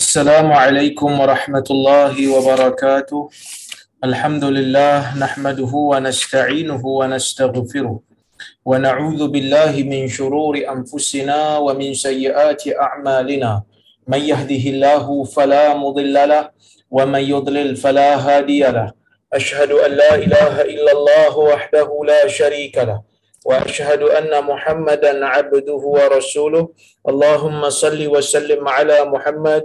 السلام عليكم ورحمة الله وبركاته. الحمد لله نحمده ونستعينه ونستغفره ونعوذ بالله من شرور أنفسنا ومن سيئات أعمالنا. من يهده الله فلا مضل له ومن يضلل فلا هادي له. أشهد أن لا إله إلا الله وحده لا شريك له وأشهد أن محمدا عبده ورسوله. اللهم صل وسلم على محمد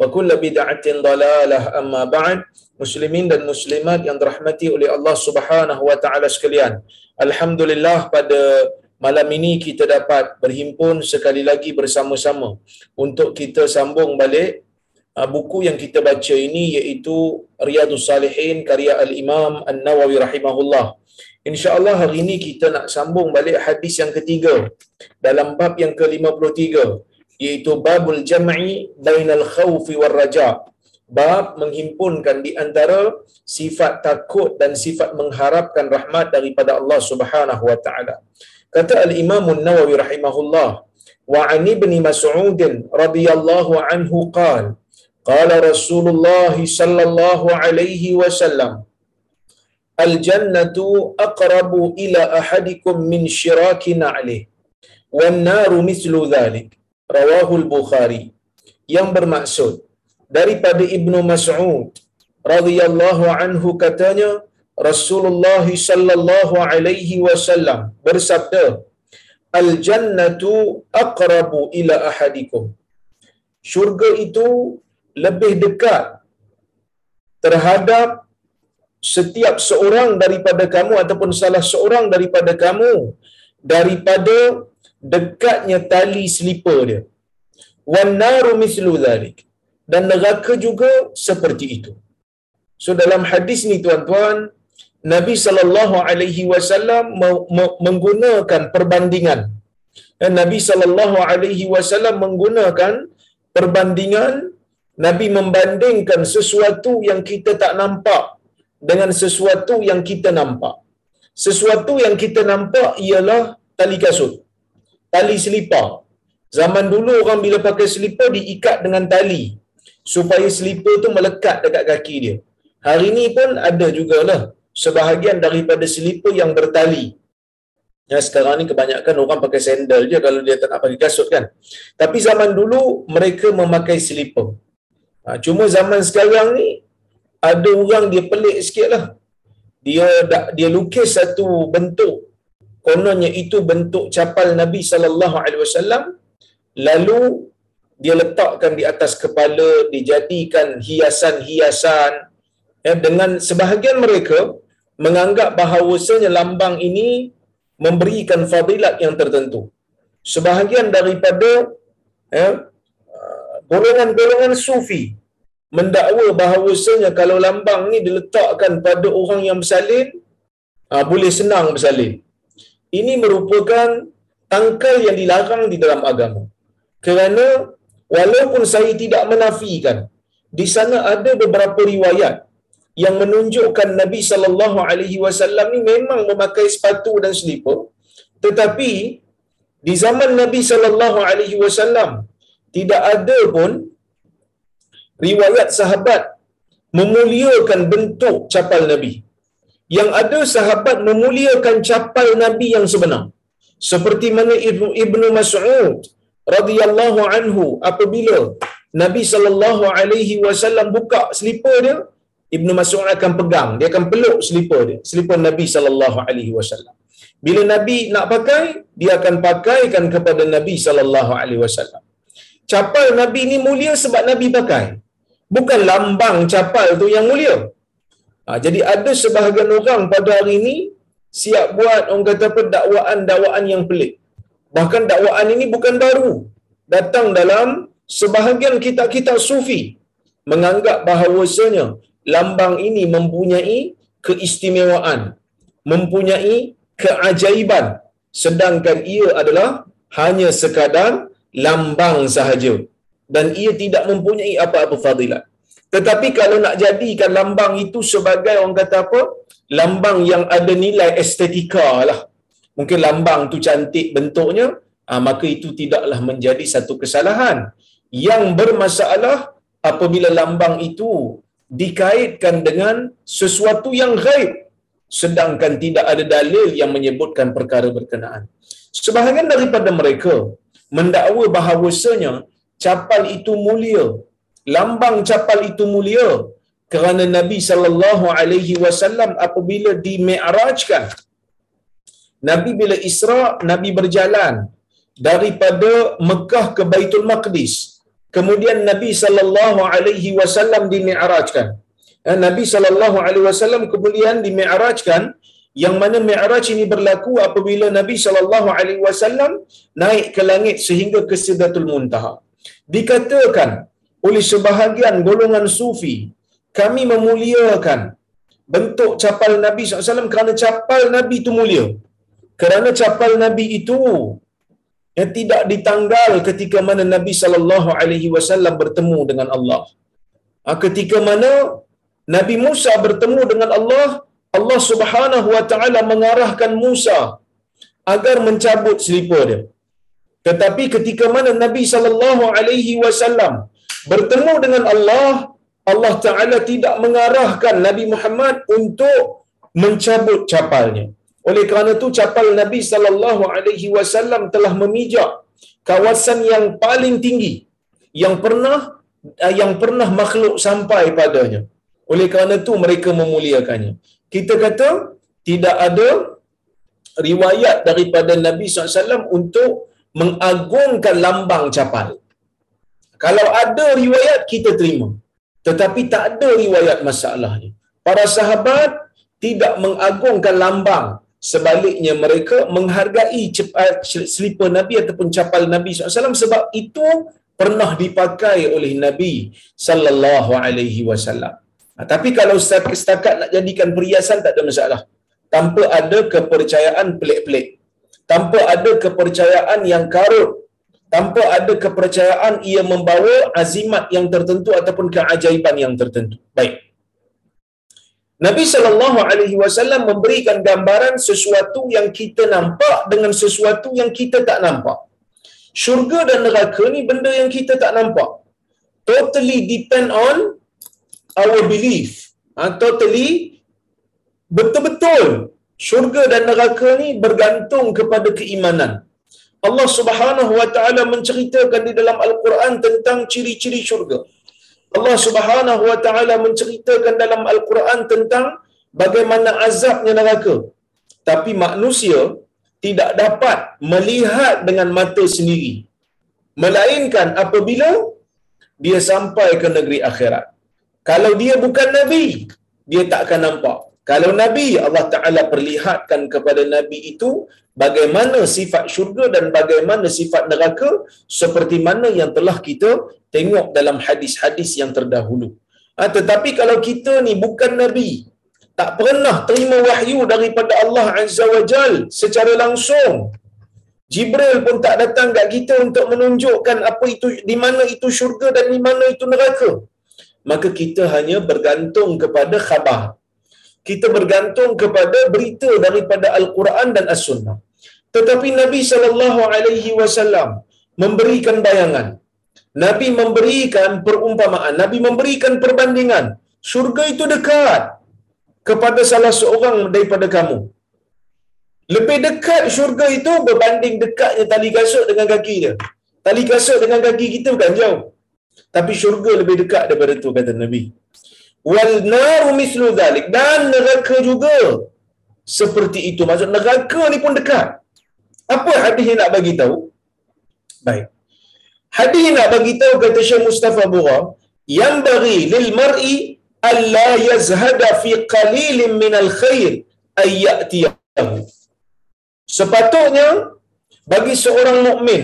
wa kullu bid'atin dalalah. Amma ba'd muslimin dan muslimat yang dirahmati oleh Allah Subhanahu wa taala sekalian. Alhamdulillah pada malam ini kita dapat berhimpun sekali lagi bersama-sama untuk kita sambung balik ah, buku yang kita baca ini iaitu Riyadus Salihin karya al-Imam An-Nawawi rahimahullah. Insyaallah hari ini kita nak sambung balik hadis yang ketiga dalam bab yang ke-53 iaitu babul jam'i bainal khawfi war raja. Bab menghimpunkan di antara sifat takut dan sifat mengharapkan rahmat daripada Allah Subhanahu wa taala. Kata Al-Imam An-Nawawi rahimahullah wa an ibn Mas'ud radhiyallahu anhu qala qala Rasulullah sallallahu alaihi wasallam Al-jannatu aqrabu ila ahadikum min shiraki na'lih. Wan naru mislu dhalik. Rawahul Bukhari. Yang bermaksud, daripada Ibnu Mas'ud radhiyallahu anhu katanya, Rasulullah sallallahu alaihi wasallam bersabda, Al-jannatu aqrabu ila ahadikum. Syurga itu lebih dekat terhadap setiap seorang daripada kamu ataupun salah seorang daripada kamu daripada dekatnya tali selipar dia. Wan naru mislu dhalik. Dan neraka juga seperti itu. So dalam hadis ni tuan-tuan, Nabi sallallahu alaihi wasallam menggunakan perbandingan. Dan Nabi sallallahu alaihi wasallam menggunakan perbandingan Nabi membandingkan sesuatu yang kita tak nampak dengan sesuatu yang kita nampak. Sesuatu yang kita nampak ialah tali kasut. Tali selipar. Zaman dulu orang bila pakai selipar diikat dengan tali supaya selipar tu melekat dekat kaki dia. Hari ni pun ada jugalah sebahagian daripada selipar yang bertali. Ya, sekarang ni kebanyakan orang pakai sandal je kalau dia tak nak pakai kasut kan. Tapi zaman dulu mereka memakai selipar. Ha, cuma zaman sekarang ni ada orang dia pelik sikit lah. Dia dia lukis satu bentuk kononnya itu bentuk capal Nabi sallallahu alaihi wasallam lalu dia letakkan di atas kepala dijadikan hiasan-hiasan ya, dengan sebahagian mereka menganggap bahawasanya lambang ini memberikan fadilat yang tertentu. Sebahagian daripada ya, golongan-golongan sufi mendakwa bahawasanya kalau lambang ni diletakkan pada orang yang bersalin ha, boleh senang bersalin. Ini merupakan tangkal yang dilarang di dalam agama. Kerana walaupun saya tidak menafikan di sana ada beberapa riwayat yang menunjukkan Nabi sallallahu alaihi wasallam ni memang memakai sepatu dan selipar tetapi di zaman Nabi sallallahu alaihi wasallam tidak ada pun riwayat sahabat memuliakan bentuk capal Nabi. Yang ada sahabat memuliakan capal Nabi yang sebenar. Seperti mana Ibnu, Ibnu Mas'ud radhiyallahu anhu apabila Nabi sallallahu alaihi wasallam buka selipar dia, Ibnu Mas'ud akan pegang, dia akan peluk selipar dia, selipar Nabi sallallahu alaihi wasallam. Bila Nabi nak pakai, dia akan pakaikan kepada Nabi sallallahu alaihi wasallam. Capal Nabi ni mulia sebab Nabi pakai. Bukan lambang capal tu yang mulia. Ha, jadi ada sebahagian orang pada hari ini siap buat orang kata apa dakwaan-dakwaan yang pelik. Bahkan dakwaan ini bukan baru. Datang dalam sebahagian kitab-kitab sufi menganggap bahawasanya lambang ini mempunyai keistimewaan, mempunyai keajaiban sedangkan ia adalah hanya sekadar lambang sahaja dan ia tidak mempunyai apa-apa fadilat. Tetapi kalau nak jadikan lambang itu sebagai orang kata apa? Lambang yang ada nilai estetika lah. Mungkin lambang tu cantik bentuknya, ah, maka itu tidaklah menjadi satu kesalahan. Yang bermasalah apabila lambang itu dikaitkan dengan sesuatu yang gaib sedangkan tidak ada dalil yang menyebutkan perkara berkenaan. Sebahagian daripada mereka mendakwa bahawasanya capal itu mulia. Lambang capal itu mulia kerana Nabi sallallahu alaihi wasallam apabila dimi'rajkan Nabi bila Isra Nabi berjalan daripada Mekah ke Baitul Maqdis kemudian Nabi sallallahu alaihi wasallam dimi'rajkan eh, Nabi sallallahu alaihi wasallam kemudian dimi'rajkan yang mana mi'raj ini berlaku apabila Nabi sallallahu alaihi wasallam naik ke langit sehingga ke Sidratul Muntaha. Dikatakan oleh sebahagian golongan sufi, kami memuliakan bentuk capal Nabi SAW kerana capal Nabi itu mulia. Kerana capal Nabi itu yang tidak ditanggal ketika mana Nabi sallallahu alaihi wasallam bertemu dengan Allah. Ha, ketika mana Nabi Musa bertemu dengan Allah, Allah Subhanahu wa taala mengarahkan Musa agar mencabut selipar dia. Tetapi ketika mana Nabi sallallahu alaihi wasallam bertemu dengan Allah, Allah Taala tidak mengarahkan Nabi Muhammad untuk mencabut capalnya. Oleh kerana itu capal Nabi sallallahu alaihi wasallam telah memijak kawasan yang paling tinggi yang pernah yang pernah makhluk sampai padanya. Oleh kerana itu mereka memuliakannya. Kita kata tidak ada riwayat daripada Nabi SAW untuk mengagungkan lambang capal. Kalau ada riwayat, kita terima. Tetapi tak ada riwayat masalah ni. Para sahabat tidak mengagungkan lambang. Sebaliknya mereka menghargai selipar Nabi ataupun capal Nabi SAW sebab itu pernah dipakai oleh Nabi sallallahu alaihi wasallam. Ha, tapi kalau setakat nak jadikan perhiasan tak ada masalah. Tanpa ada kepercayaan pelik-pelik. Tanpa ada kepercayaan yang karut. Tanpa ada kepercayaan ia membawa azimat yang tertentu ataupun keajaiban yang tertentu. Baik. Nabi sallallahu alaihi wasallam memberikan gambaran sesuatu yang kita nampak dengan sesuatu yang kita tak nampak. Syurga dan neraka ni benda yang kita tak nampak. Totally depend on our belief uh, totally betul-betul syurga dan neraka ni bergantung kepada keimanan Allah Subhanahu wa taala menceritakan di dalam al-Quran tentang ciri-ciri syurga. Allah Subhanahu wa taala menceritakan dalam al-Quran tentang bagaimana azabnya neraka. Tapi manusia tidak dapat melihat dengan mata sendiri. Melainkan apabila dia sampai ke negeri akhirat. Kalau dia bukan Nabi, dia tak akan nampak. Kalau Nabi, Allah Ta'ala perlihatkan kepada Nabi itu bagaimana sifat syurga dan bagaimana sifat neraka seperti mana yang telah kita tengok dalam hadis-hadis yang terdahulu. Ha, tetapi kalau kita ni bukan Nabi, tak pernah terima wahyu daripada Allah Azza wa Jal secara langsung, Jibril pun tak datang kat kita untuk menunjukkan apa itu di mana itu syurga dan di mana itu neraka maka kita hanya bergantung kepada khabar. Kita bergantung kepada berita daripada Al-Quran dan As-Sunnah. Tetapi Nabi sallallahu alaihi wasallam memberikan bayangan. Nabi memberikan perumpamaan, Nabi memberikan perbandingan. Surga itu dekat kepada salah seorang daripada kamu. Lebih dekat syurga itu berbanding dekatnya tali kasut dengan kaki dia. Tali kasut dengan kaki kita bukan jauh tapi syurga lebih dekat daripada itu kata Nabi wal naru mislu dhalik dan neraka juga seperti itu. Maksud neraka ni pun dekat. Apa hadis yang nak bagi tahu? Baik. Hadis yang nak bagi tahu kata Syekh Mustafa Bura, yang bagi lil mar'i alla yazhada fi qalilin min al khair ay ya'tiyahu. Sepatutnya bagi seorang mukmin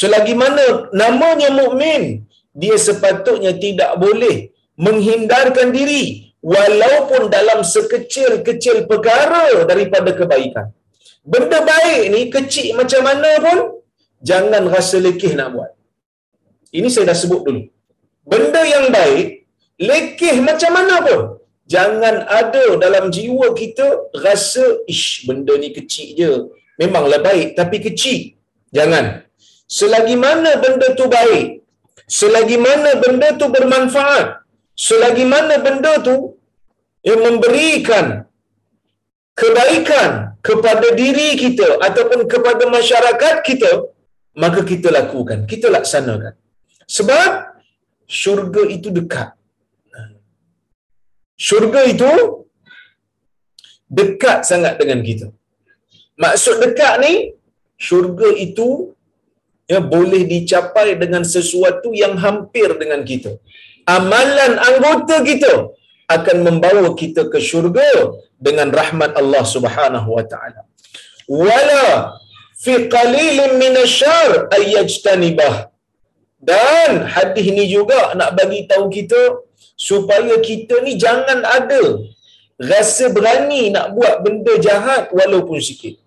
selagi mana namanya mukmin dia sepatutnya tidak boleh menghindarkan diri walaupun dalam sekecil-kecil perkara daripada kebaikan. Benda baik ni kecil macam mana pun jangan rasa lekeh nak buat. Ini saya dah sebut dulu. Benda yang baik, lekeh macam mana pun, jangan ada dalam jiwa kita rasa, ish, benda ni kecil je. Memanglah baik, tapi kecil. Jangan. Selagi mana benda tu baik, selagi mana benda tu bermanfaat, selagi mana benda tu yang memberikan kebaikan kepada diri kita ataupun kepada masyarakat kita, maka kita lakukan, kita laksanakan. Sebab syurga itu dekat. Syurga itu dekat sangat dengan kita. Maksud dekat ni, syurga itu ya boleh dicapai dengan sesuatu yang hampir dengan kita. Amalan anggota kita akan membawa kita ke syurga dengan rahmat Allah Subhanahu wa taala. Wala fi qalilin minasyar ayyajtanibah. Dan hadis ni juga nak bagi tahu kita supaya kita ni jangan ada rasa berani nak buat benda jahat walaupun sikit.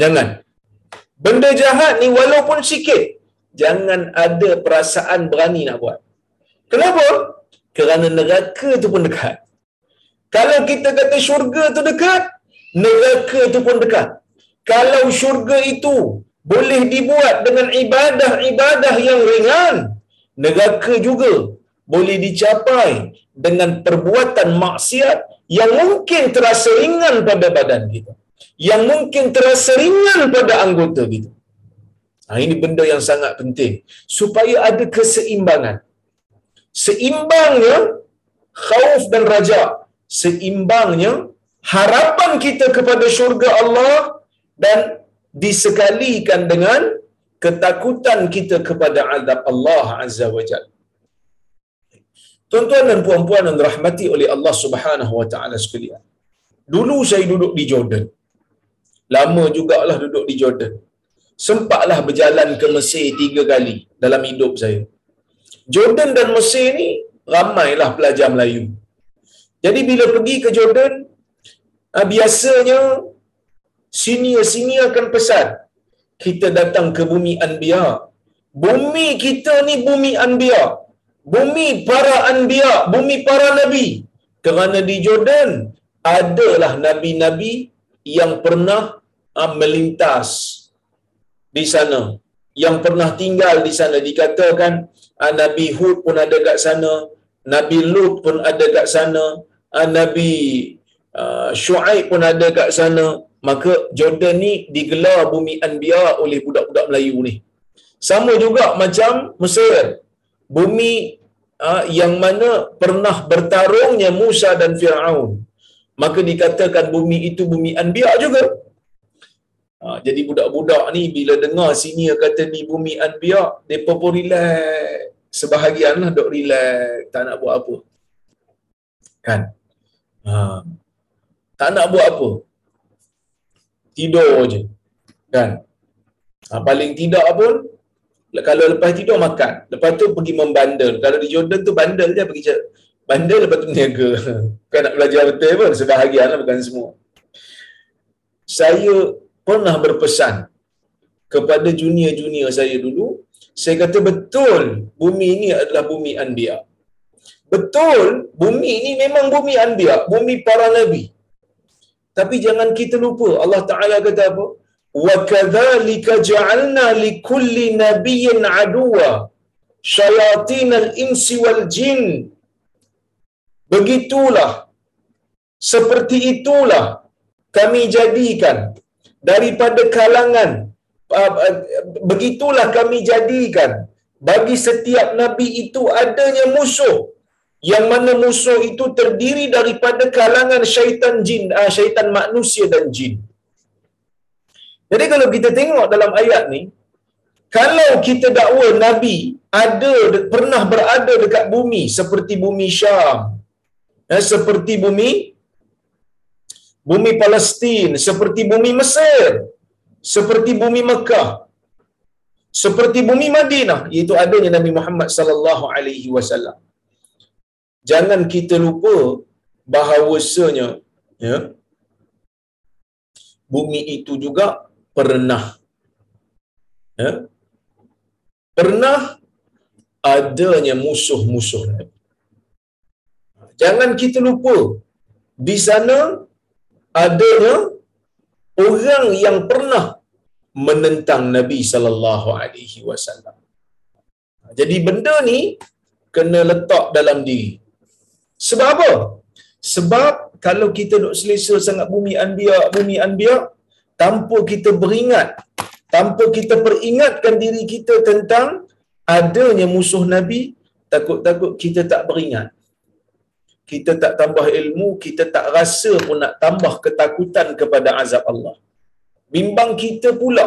Jangan. Benda jahat ni walaupun sikit, jangan ada perasaan berani nak buat. Kenapa? Kerana neraka tu pun dekat. Kalau kita kata syurga tu dekat, neraka tu pun dekat. Kalau syurga itu boleh dibuat dengan ibadah-ibadah yang ringan, neraka juga boleh dicapai dengan perbuatan maksiat yang mungkin terasa ringan pada badan kita. Yang mungkin terasa ringan pada anggota kita. Nah, ini benda yang sangat penting. Supaya ada keseimbangan. Seimbangnya khauf dan raja. Seimbangnya harapan kita kepada syurga Allah dan disekalikan dengan ketakutan kita kepada azab Allah Azza wa Jal. Tuan-tuan dan puan-puan yang dirahmati oleh Allah Subhanahu wa taala sekalian. Dulu saya duduk di Jordan. Lama jugalah duduk di Jordan. Sempatlah berjalan ke Mesir tiga kali dalam hidup saya. Jordan dan Mesir ni ramailah pelajar Melayu. Jadi bila pergi ke Jordan, ah, biasanya senior-senior akan pesan, kita datang ke bumi Anbiya. Bumi kita ni bumi Anbiya. Bumi para Anbiya, bumi para Nabi. Kerana di Jordan, adalah Nabi-Nabi yang pernah uh, melintas di sana. Yang pernah tinggal di sana. Dikatakan uh, Nabi Hud pun ada kat sana. Nabi Lut pun ada kat sana. Uh, Nabi uh, Shu'aib pun ada kat sana. Maka Jordan ni digelar bumi Anbiya oleh budak-budak Melayu ni. Sama juga macam Mesir. Bumi uh, yang mana pernah bertarungnya Musa dan Fir'aun. Maka dikatakan bumi itu bumi Anbiya juga. Ha, jadi budak-budak ni bila dengar sini kata di bumi Anbiya, mereka pun relax. Sebahagian lah duk relax. Tak nak buat apa. Kan? Ha. Tak nak buat apa. Tidur je. Kan? Ha, paling tidak pun, kalau lepas tidur makan. Lepas tu pergi membandel. Kalau di Jordan tu bandel je pergi bandel lepas tu niaga. Bukan nak belajar betul pun. Sebahagian lah bukan semua. Saya pernah berpesan kepada junior-junior saya dulu, saya kata betul bumi ini adalah bumi anbiya. Betul bumi ini memang bumi anbiya, bumi para nabi. Tapi jangan kita lupa Allah Taala kata apa? Wa kadzalika ja'alna likulli nabiyyin aduwa syayatin al-insi wal jin. Begitulah seperti itulah kami jadikan daripada kalangan uh, uh, begitulah kami jadikan bagi setiap nabi itu adanya musuh yang mana musuh itu terdiri daripada kalangan syaitan jin, uh, syaitan manusia dan jin. Jadi kalau kita tengok dalam ayat ni, kalau kita dakwa Nabi ada pernah berada dekat bumi seperti bumi Syam, eh, seperti bumi bumi Palestin, seperti bumi Mesir, seperti bumi Mekah, seperti bumi Madinah, iaitu adanya Nabi Muhammad sallallahu alaihi wasallam. Jangan kita lupa bahawasanya ya bumi itu juga pernah ya pernah adanya musuh-musuh Nabi. Jangan kita lupa di sana adanya orang yang pernah menentang Nabi sallallahu alaihi wasallam. Jadi benda ni kena letak dalam diri. Sebab apa? Sebab kalau kita nak selesa sangat bumi anbiya, bumi anbiya tanpa kita beringat, tanpa kita peringatkan diri kita tentang adanya musuh Nabi, takut-takut kita tak beringat. Kita tak tambah ilmu, kita tak rasa pun nak tambah ketakutan kepada azab Allah. Bimbang kita pula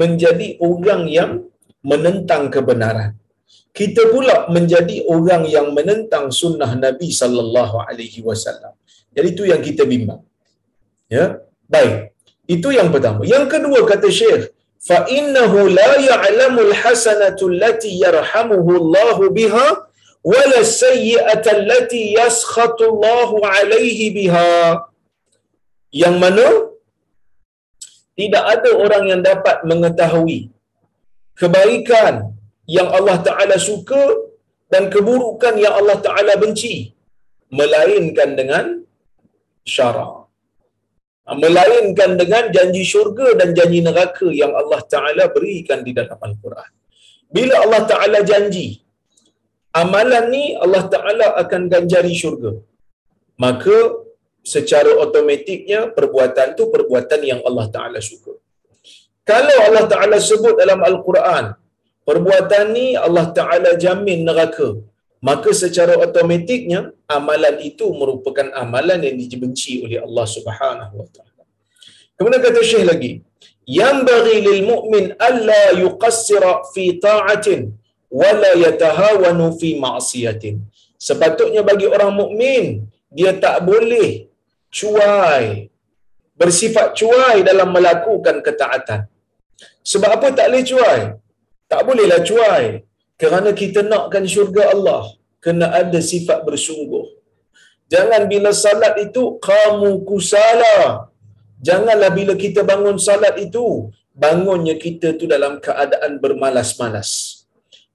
menjadi orang yang menentang kebenaran. Kita pula menjadi orang yang menentang sunnah Nabi sallallahu alaihi wasallam. Jadi itu yang kita bimbang. Ya. Baik. Itu yang pertama. Yang kedua kata Syekh, fa innahu la ya'lamu al-hasanatu allati yarhamuhu Allah biha wala sayyi'ata allati yaskhatu Allah alaihi biha. Yang mana tidak ada orang yang dapat mengetahui kebaikan yang Allah Taala suka dan keburukan yang Allah Taala benci melainkan dengan syarak melainkan dengan janji syurga dan janji neraka yang Allah Ta'ala berikan di dalam Al-Quran. Bila Allah Ta'ala janji, amalan ni Allah Ta'ala akan ganjari syurga. Maka secara otomatiknya perbuatan tu perbuatan yang Allah Ta'ala suka. Kalau Allah Ta'ala sebut dalam Al-Quran, perbuatan ni Allah Ta'ala jamin neraka, maka secara otomatiknya amalan itu merupakan amalan yang dibenci oleh Allah Subhanahu wa taala. Kemudian kata Syekh lagi, yang bagi lil mu'min alla yuqassira fi ta'atin wa la yatahawanu fi ma'siyatin. Sepatutnya bagi orang mukmin dia tak boleh cuai bersifat cuai dalam melakukan ketaatan. Sebab apa tak boleh cuai? Tak bolehlah cuai kerana kita nakkan syurga Allah kena ada sifat bersungguh jangan bila salat itu kamu kusala janganlah bila kita bangun salat itu bangunnya kita tu dalam keadaan bermalas-malas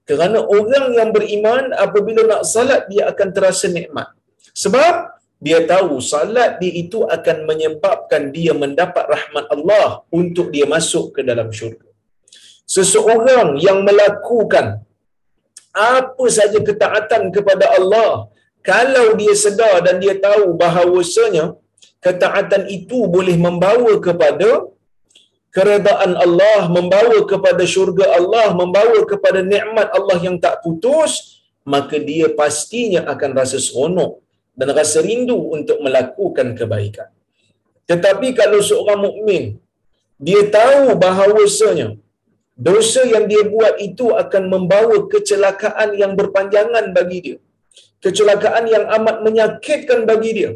kerana orang yang beriman apabila nak salat dia akan terasa nikmat. Sebab dia tahu salat dia itu akan menyebabkan dia mendapat rahmat Allah untuk dia masuk ke dalam syurga. Seseorang yang melakukan apa saja ketaatan kepada Allah kalau dia sedar dan dia tahu bahawasanya ketaatan itu boleh membawa kepada keredaan Allah, membawa kepada syurga Allah, membawa kepada nikmat Allah yang tak putus, maka dia pastinya akan rasa seronok dan rasa rindu untuk melakukan kebaikan. Tetapi kalau seorang mukmin dia tahu bahawasanya dosa yang dia buat itu akan membawa kecelakaan yang berpanjangan bagi dia. Kecelakaan yang amat menyakitkan bagi dia.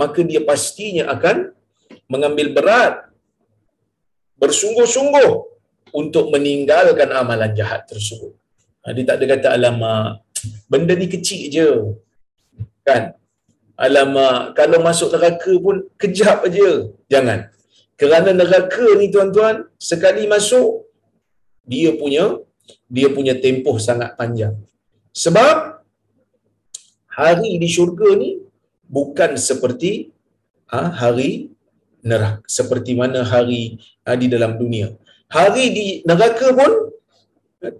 Maka dia pastinya akan mengambil berat, bersungguh-sungguh untuk meninggalkan amalan jahat tersebut. Ha, dia tak ada kata, alamak, benda ni kecil je. Kan? Alamak, kalau masuk neraka pun kejap aja. Jangan. Kerana neraka ni tuan-tuan, sekali masuk, dia punya dia punya tempoh sangat panjang. Sebab hari di syurga ni bukan seperti ha, hari neraka, seperti mana hari ha, di dalam dunia. Hari di neraka pun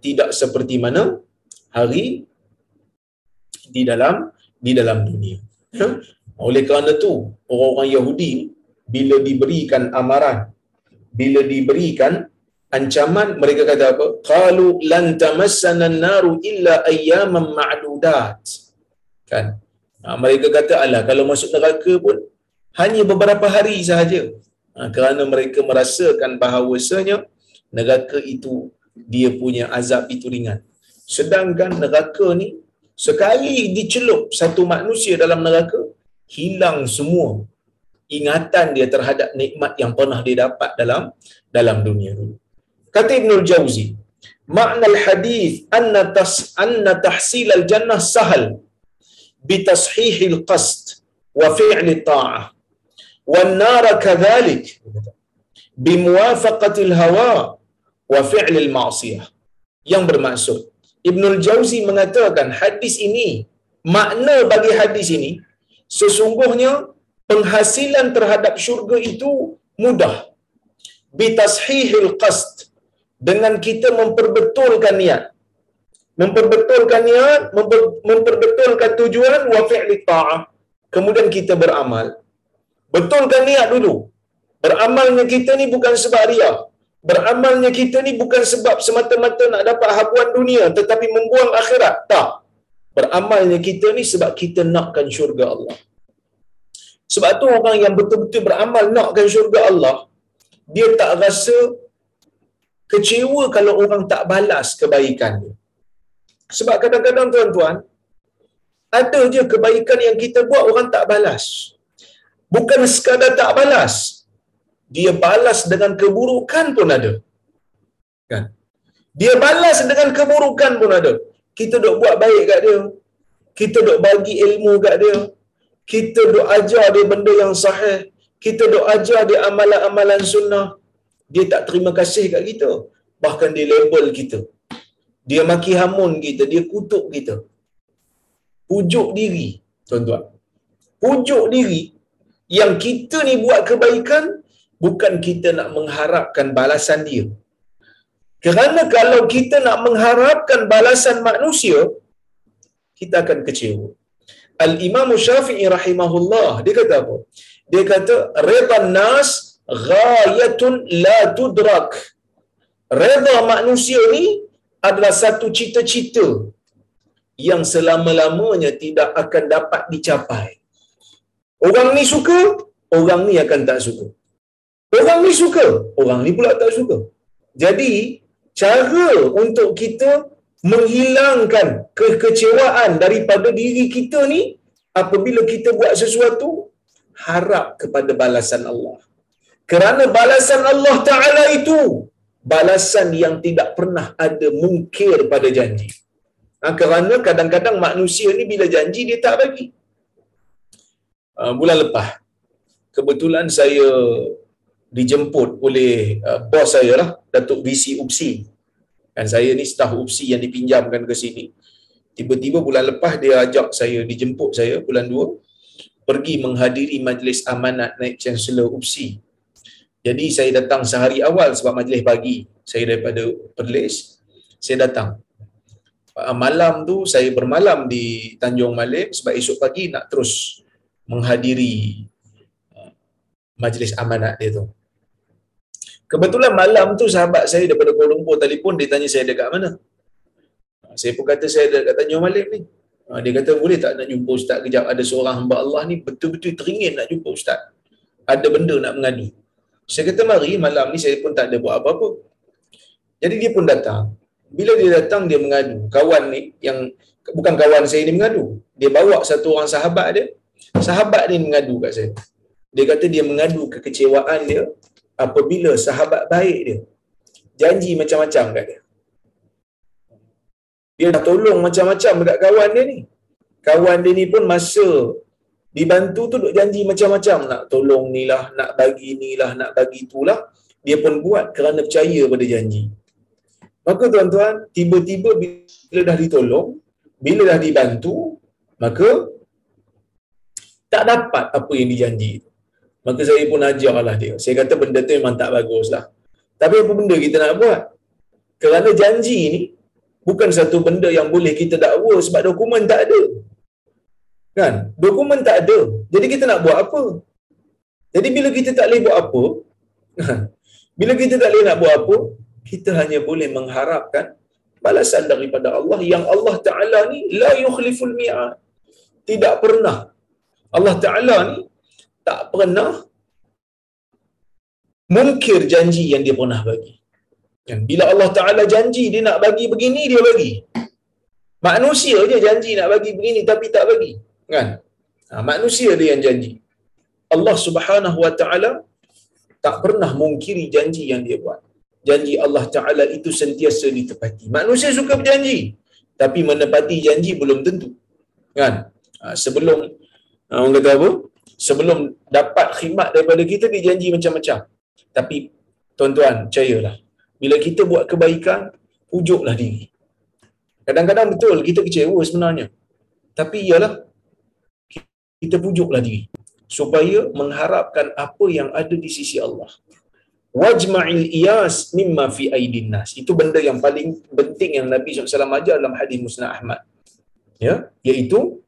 tidak seperti mana hari di dalam di dalam dunia. Ya? Oleh kerana tu orang-orang Yahudi bila diberikan amaran, bila diberikan ancaman mereka kata apa qalu lan tamassana an-naru illa ayyaman ma'dudat kan ha, mereka kata alah kalau masuk neraka pun hanya beberapa hari sahaja. Ha, kerana mereka merasakan bahawasanya neraka itu dia punya azab itu ringan. Sedangkan neraka ni sekali dicelup satu manusia dalam neraka hilang semua ingatan dia terhadap nikmat yang pernah dia dapat dalam dalam dunia dulu. Kata Ibnul Jauzi, makna al-hadis anna tas anna tahsil al-jannah sahal bi al-qasd wa fi'l ta'ah wan nar kadhalik bi muwafaqati al-hawa wa fi'l al-ma'siyah. Yang bermaksud Ibnul Jauzi mengatakan hadis ini makna bagi hadis ini sesungguhnya penghasilan terhadap syurga itu mudah. Bitashihil qasd dengan kita memperbetulkan niat. Memperbetulkan niat memperbetulkan tujuan wa fi'li ta'ah. Kemudian kita beramal betulkan niat dulu. Beramalnya kita ni bukan sebab ria beramalnya kita ni bukan sebab semata-mata nak dapat habuan dunia tetapi membuang akhirat. Tak. Beramalnya kita ni sebab kita nakkan syurga Allah. Sebab tu orang yang betul-betul beramal nakkan syurga Allah, dia tak rasa kecewa kalau orang tak balas kebaikan dia. Sebab kadang-kadang tuan-tuan, ada je kebaikan yang kita buat orang tak balas. Bukan sekadar tak balas. Dia balas dengan keburukan pun ada. Kan? Dia balas dengan keburukan pun ada. Kita dok buat baik kat dia. Kita dok bagi ilmu kat dia kita dok ajar dia benda yang sahih kita dok ajar dia amalan-amalan sunnah dia tak terima kasih kat kita bahkan dia label kita dia maki hamun kita dia kutuk kita pujuk diri tuan-tuan pujuk diri yang kita ni buat kebaikan bukan kita nak mengharapkan balasan dia kerana kalau kita nak mengharapkan balasan manusia kita akan kecewa Al-Imam Syafi'i rahimahullah dia kata apa? Dia kata redha nas ghayatun la tudrak. Redha manusia ni adalah satu cita-cita yang selama-lamanya tidak akan dapat dicapai. Orang ni suka, orang ni akan tak suka. Orang ni suka, orang ni pula tak suka. Jadi, cara untuk kita menghilangkan kekecewaan daripada diri kita ni apabila kita buat sesuatu harap kepada balasan Allah kerana balasan Allah taala itu balasan yang tidak pernah ada mungkir pada janji ha, kerana kadang-kadang manusia ni bila janji dia tak bagi uh, bulan lepas kebetulan saya dijemput oleh uh, bos saya lah Datuk VC UPSI. Kan saya ni staf UPSI yang dipinjamkan ke sini. Tiba-tiba bulan lepas dia ajak saya dijemput saya bulan 2 pergi menghadiri majlis amanat naik chancellor UPSI. Jadi saya datang sehari awal sebab majlis pagi. Saya daripada Perlis saya datang. Ah, malam tu saya bermalam di Tanjung Malim sebab esok pagi nak terus menghadiri ah, majlis amanat dia tu Kebetulan malam tu sahabat saya daripada Kuala Lumpur telefon dia tanya saya dekat mana. Saya pun kata saya dekat Tanjung Malik ni. Ha, dia kata boleh tak nak jumpa ustaz kejap ada seorang hamba Allah ni betul-betul teringin nak jumpa ustaz. Ada benda nak mengadu. Saya kata mari malam ni saya pun tak ada buat apa-apa. Jadi dia pun datang. Bila dia datang dia mengadu. Kawan ni yang bukan kawan saya ni mengadu. Dia bawa satu orang sahabat dia. Sahabat ni mengadu kat saya. Dia kata dia mengadu kekecewaan dia apabila sahabat baik dia janji macam-macam kat dia. Dia dah tolong macam-macam dekat kawan dia ni. Kawan dia ni pun masa dibantu tu duk janji macam-macam nak tolong ni lah, nak bagi ni lah, nak bagi tu lah. Dia pun buat kerana percaya pada janji. Maka tuan-tuan, tiba-tiba bila dah ditolong, bila dah dibantu, maka tak dapat apa yang dijanji. Maka saya pun ajarlah dia. Saya kata benda tu memang tak bagus lah. Tapi apa benda kita nak buat? Kerana janji ni bukan satu benda yang boleh kita dakwa sebab dokumen tak ada. Kan? Dokumen tak ada. Jadi kita nak buat apa? Jadi bila kita tak boleh buat apa? Bila kita tak boleh nak buat apa? Kita hanya boleh mengharapkan balasan daripada Allah yang Allah Ta'ala ni la yukhliful mi'ad. tidak pernah Allah Taala ni tak pernah mungkir janji yang dia pernah bagi. Kan bila Allah Taala janji dia nak bagi begini dia bagi. Manusia je janji nak bagi begini tapi tak bagi. Kan? Ha, manusia dia yang janji. Allah Subhanahu Wa Taala tak pernah mungkiri janji yang dia buat. Janji Allah Taala itu sentiasa ditepati. Manusia suka berjanji tapi menepati janji belum tentu. Kan? Ha, sebelum orang kata apa? Sebelum dapat khidmat daripada kita dia janji macam-macam. Tapi tuan-tuan, percayalah. Bila kita buat kebaikan, pujuklah diri. Kadang-kadang betul kita kecewa sebenarnya. Tapi ialah kita pujuklah diri supaya mengharapkan apa yang ada di sisi Allah. Wajma'il iyas mimma fi aidin nas. Itu benda yang paling penting yang Nabi SAW ajar dalam hadis Musnad Ahmad. Ya, iaitu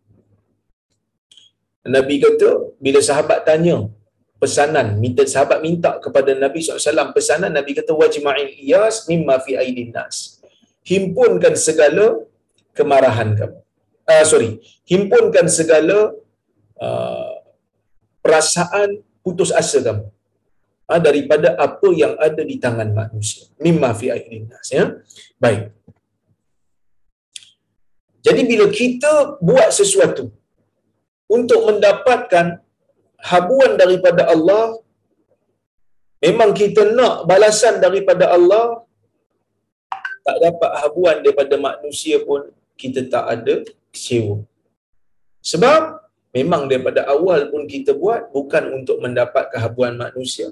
Nabi kata bila sahabat tanya pesanan minta sahabat minta kepada Nabi SAW pesanan Nabi kata wajma'il iyas mimma fi aidin nas. Himpunkan segala kemarahan kamu. Uh, sorry. Himpunkan segala uh, perasaan putus asa kamu. Uh, daripada apa yang ada di tangan manusia. Mimma fi aidin nas ya. Baik. Jadi bila kita buat sesuatu untuk mendapatkan habuan daripada Allah memang kita nak balasan daripada Allah tak dapat habuan daripada manusia pun kita tak ada kecewa. Sebab memang daripada awal pun kita buat bukan untuk mendapat kehabuan manusia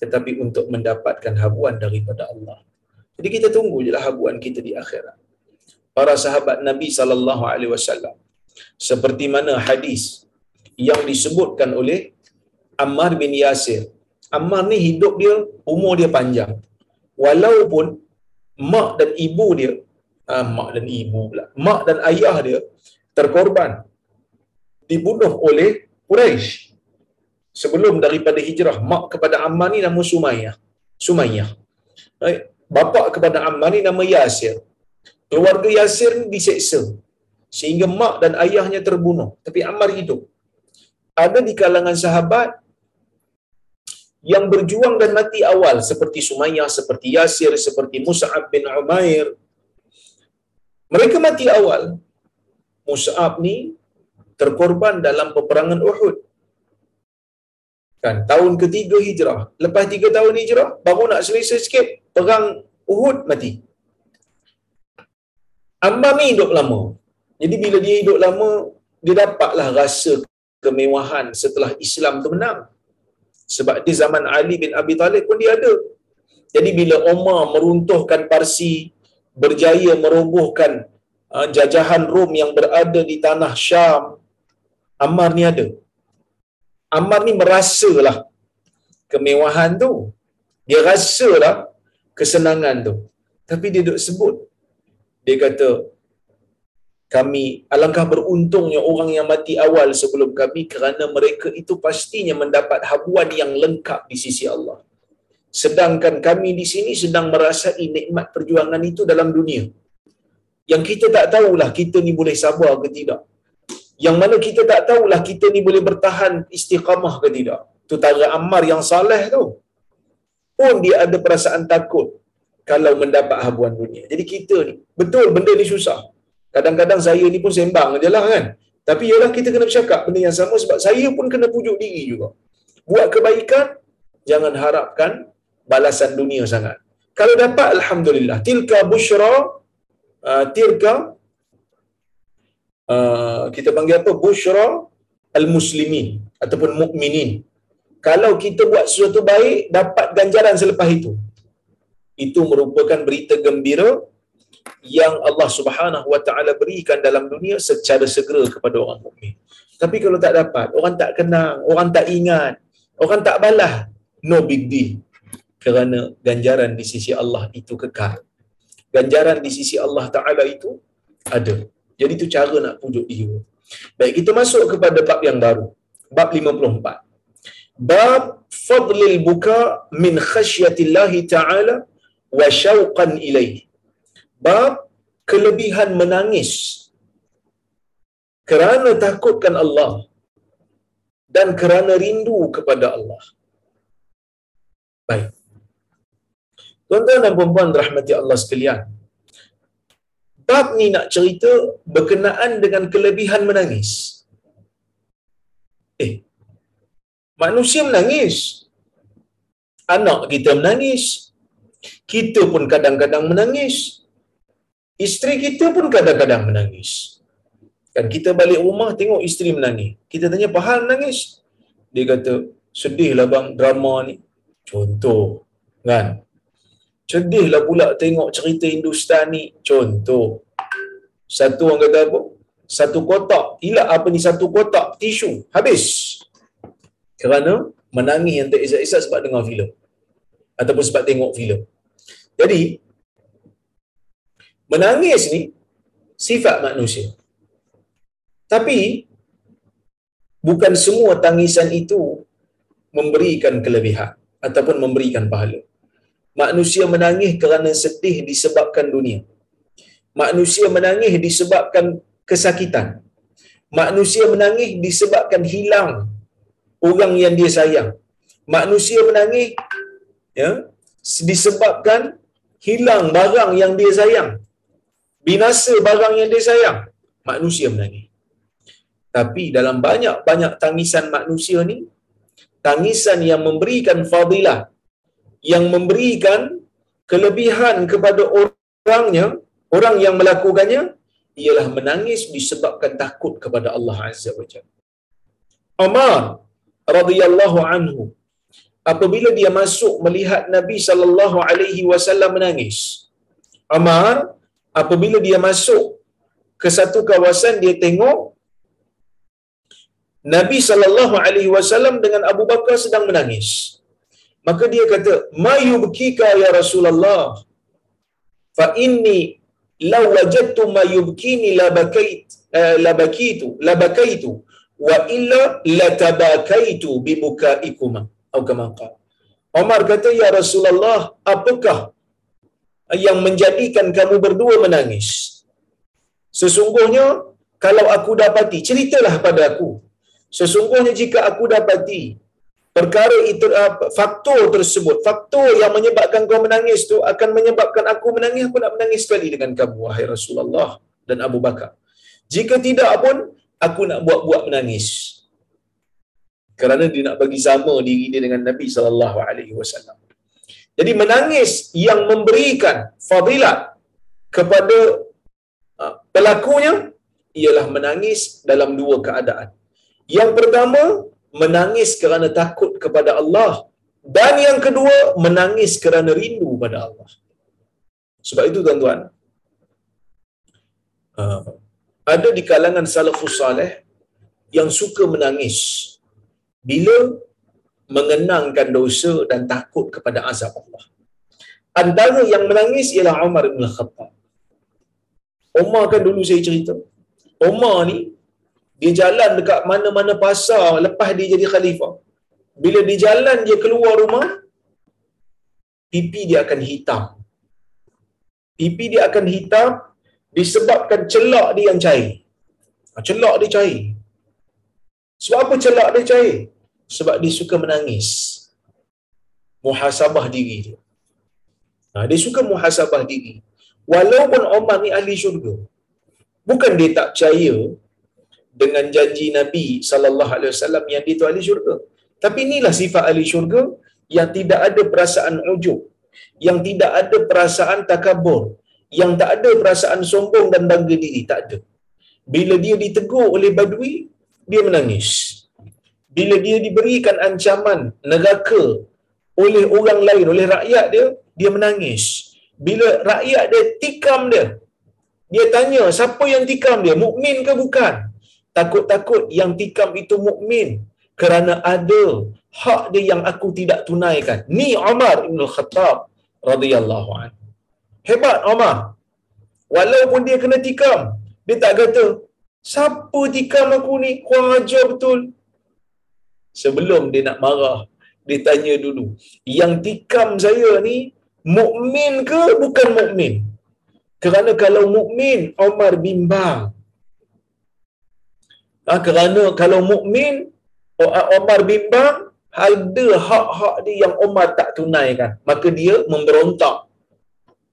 tetapi untuk mendapatkan habuan daripada Allah. Jadi kita tunggu je lah habuan kita di akhirat. Para sahabat Nabi sallallahu alaihi wasallam seperti mana hadis yang disebutkan oleh Ammar bin Yasir. Ammar ni hidup dia, umur dia panjang. Walaupun mak dan ibu dia, ah, mak dan ibu pula, mak dan ayah dia terkorban. Dibunuh oleh Quraisy. Sebelum daripada hijrah, mak kepada Ammar ni nama Sumayyah. Sumayyah. Bapa kepada Ammar ni nama Yasir. Keluarga Yasir ni diseksa. Sehingga mak dan ayahnya terbunuh. Tapi Ammar hidup. Ada di kalangan sahabat yang berjuang dan mati awal seperti Sumayyah, seperti Yasir, seperti Mus'ab bin Umair. Mereka mati awal. Mus'ab ni terkorban dalam peperangan Uhud. Kan, tahun ketiga hijrah. Lepas tiga tahun hijrah, baru nak selesai sikit, perang Uhud mati. Ammar ni hidup lama. Jadi bila dia hidup lama, dia dapatlah rasa kemewahan setelah Islam tu menang. Sebab di zaman Ali bin Abi Talib pun dia ada. Jadi bila Umar meruntuhkan Parsi, berjaya merobohkan uh, jajahan Rom yang berada di tanah Syam, Ammar ni ada. Ammar ni merasalah kemewahan tu. Dia rasalah kesenangan tu. Tapi dia duk sebut. Dia kata, kami alangkah beruntungnya orang yang mati awal sebelum kami kerana mereka itu pastinya mendapat habuan yang lengkap di sisi Allah. Sedangkan kami di sini sedang merasai nikmat perjuangan itu dalam dunia. Yang kita tak tahulah kita ni boleh sabar ke tidak. Yang mana kita tak tahulah kita ni boleh bertahan istiqamah ke tidak. Tu tara Ammar yang saleh tu. Pun dia ada perasaan takut kalau mendapat habuan dunia. Jadi kita ni, betul benda ni susah kadang-kadang saya ni pun sembang je lah kan. Tapi ialah kita kena bercakap benda yang sama sebab saya pun kena pujuk diri juga. Buat kebaikan, jangan harapkan balasan dunia sangat. Kalau dapat, Alhamdulillah. Tilka bushra, uh, tilka, uh, kita panggil apa? Bushra al-muslimin ataupun mukminin. Kalau kita buat sesuatu baik, dapat ganjaran selepas itu. Itu merupakan berita gembira yang Allah Subhanahu Wa Taala berikan dalam dunia secara segera kepada orang mukmin. Tapi kalau tak dapat, orang tak kenang, orang tak ingat, orang tak balas, no big deal. Kerana ganjaran di sisi Allah itu kekal. Ganjaran di sisi Allah Taala itu ada. Jadi itu cara nak pujuk dia. Baik, kita masuk kepada bab yang baru. Bab 54. Bab fadlil buka min khasyatillahi ta'ala wa syauqan ilaihi bab kelebihan menangis kerana takutkan Allah dan kerana rindu kepada Allah. Baik. Tuan-tuan dan puan-puan rahmati Allah sekalian. Bab ni nak cerita berkenaan dengan kelebihan menangis. Eh, manusia menangis. Anak kita menangis. Kita pun kadang-kadang menangis. Isteri kita pun kadang-kadang menangis. Kan kita balik rumah tengok isteri menangis. Kita tanya, apa hal menangis? Dia kata, sedihlah bang drama ni. Contoh. Kan? Sedihlah pula tengok cerita Hindustan ni. Contoh. Satu orang kata apa? Satu kotak. Hilang apa ni? Satu kotak tisu. Habis. Kerana menangis yang tak isap-isap sebab dengar filem. Ataupun sebab tengok filem. Jadi, menangis ni sifat manusia. Tapi, bukan semua tangisan itu memberikan kelebihan ataupun memberikan pahala. Manusia menangis kerana sedih disebabkan dunia. Manusia menangis disebabkan kesakitan. Manusia menangis disebabkan hilang orang yang dia sayang. Manusia menangis ya disebabkan hilang barang yang dia sayang. Binasa barang yang dia sayang. Manusia menangis. Tapi dalam banyak-banyak tangisan manusia ni, tangisan yang memberikan fadilah, yang memberikan kelebihan kepada orangnya, orang yang melakukannya, ialah menangis disebabkan takut kepada Allah Azza wa Jalla. Umar radhiyallahu anhu apabila dia masuk melihat Nabi sallallahu alaihi wasallam menangis. Umar apabila dia masuk ke satu kawasan dia tengok Nabi sallallahu alaihi wasallam dengan Abu Bakar sedang menangis. Maka dia kata, "Ma yubkika ya Rasulullah? Fa inni law wajadtu ma yubkini la bakait uh, la bakitu la bakaitu wa illa la tabakaitu bi bukaikuma." Atau kama Omar kata, "Ya Rasulullah, apakah yang menjadikan kamu berdua menangis?" Sesungguhnya kalau aku dapati, ceritalah pada aku. Sesungguhnya jika aku dapati perkara itu uh, faktor tersebut faktor yang menyebabkan kau menangis tu akan menyebabkan aku menangis aku nak menangis sekali dengan kamu wahai Rasulullah dan Abu Bakar. Jika tidak pun aku nak buat-buat menangis. Kerana dia nak bagi sama diri dia dengan Nabi sallallahu alaihi wasallam jadi menangis yang memberikan fadilat kepada uh, pelakunya ialah menangis dalam dua keadaan yang pertama, menangis kerana takut kepada Allah. Dan yang kedua, menangis kerana rindu pada Allah. Sebab itu tuan-tuan, uh, ada di kalangan salafus salih yang suka menangis bila mengenangkan dosa dan takut kepada azab Allah. Antara yang menangis ialah Umar bin Khattab. Umar kan dulu saya cerita. Umar ni dia jalan dekat mana-mana pasar lepas dia jadi khalifah. Bila dia jalan dia keluar rumah, pipi dia akan hitam. Pipi dia akan hitam disebabkan celak dia yang cair. Ha, celak dia cair. Sebab apa celak dia cair? Sebab dia suka menangis. Muhasabah diri dia. Ha, dia suka muhasabah diri. Walaupun Omar ni ahli syurga. Bukan dia tak percaya dengan janji Nabi sallallahu alaihi wasallam yang dia tu ahli syurga. Tapi inilah sifat ahli syurga yang tidak ada perasaan ujub, yang tidak ada perasaan takabur, yang tak ada perasaan sombong dan bangga diri, tak ada. Bila dia ditegur oleh badui, dia menangis. Bila dia diberikan ancaman neraka oleh orang lain, oleh rakyat dia, dia menangis. Bila rakyat dia tikam dia, dia tanya, siapa yang tikam dia? Mukmin ke bukan? takut-takut yang tikam itu mukmin kerana ada hak dia yang aku tidak tunaikan. Ni Umar bin Khattab radhiyallahu anhu. Hebat Umar. Walaupun dia kena tikam, dia tak kata, "Siapa tikam aku ni? Kurang ajar betul." Sebelum dia nak marah, dia tanya dulu, "Yang tikam saya ni mukmin ke bukan mukmin?" Kerana kalau mukmin, Umar bimbang Ha, kerana kalau mukmin Umar bimbang ada hak-hak dia yang Umar tak tunaikan. Maka dia memberontak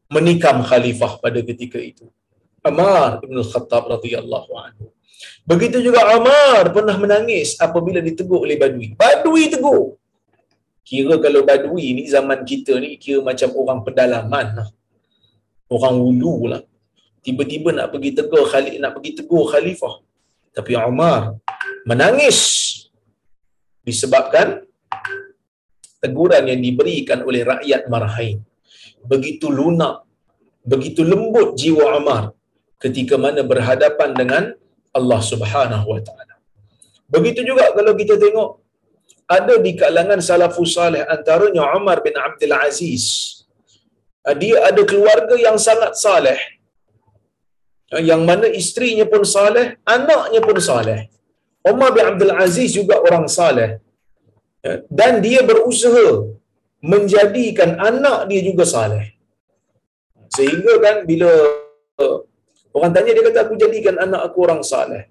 menikam khalifah pada ketika itu. Umar bin Khattab radhiyallahu anhu. Begitu juga Umar pernah menangis apabila ditegur oleh Badui. Badui tegur. Kira kalau Badui ni zaman kita ni kira macam orang pedalaman lah. Orang ulu lah. Tiba-tiba nak pergi tegur Khalid nak pergi tegur khalifah. Tapi Umar menangis disebabkan teguran yang diberikan oleh rakyat Marhain. Begitu lunak, begitu lembut jiwa Umar ketika mana berhadapan dengan Allah Subhanahu Wa Taala. Begitu juga kalau kita tengok ada di kalangan salafus salih antaranya Umar bin Abdul Aziz. Dia ada keluarga yang sangat saleh. Yang mana isterinya pun saleh, anaknya pun saleh. Umar bin Abdul Aziz juga orang saleh. Dan dia berusaha menjadikan anak dia juga saleh. Sehingga kan bila orang tanya dia kata aku jadikan anak aku orang saleh.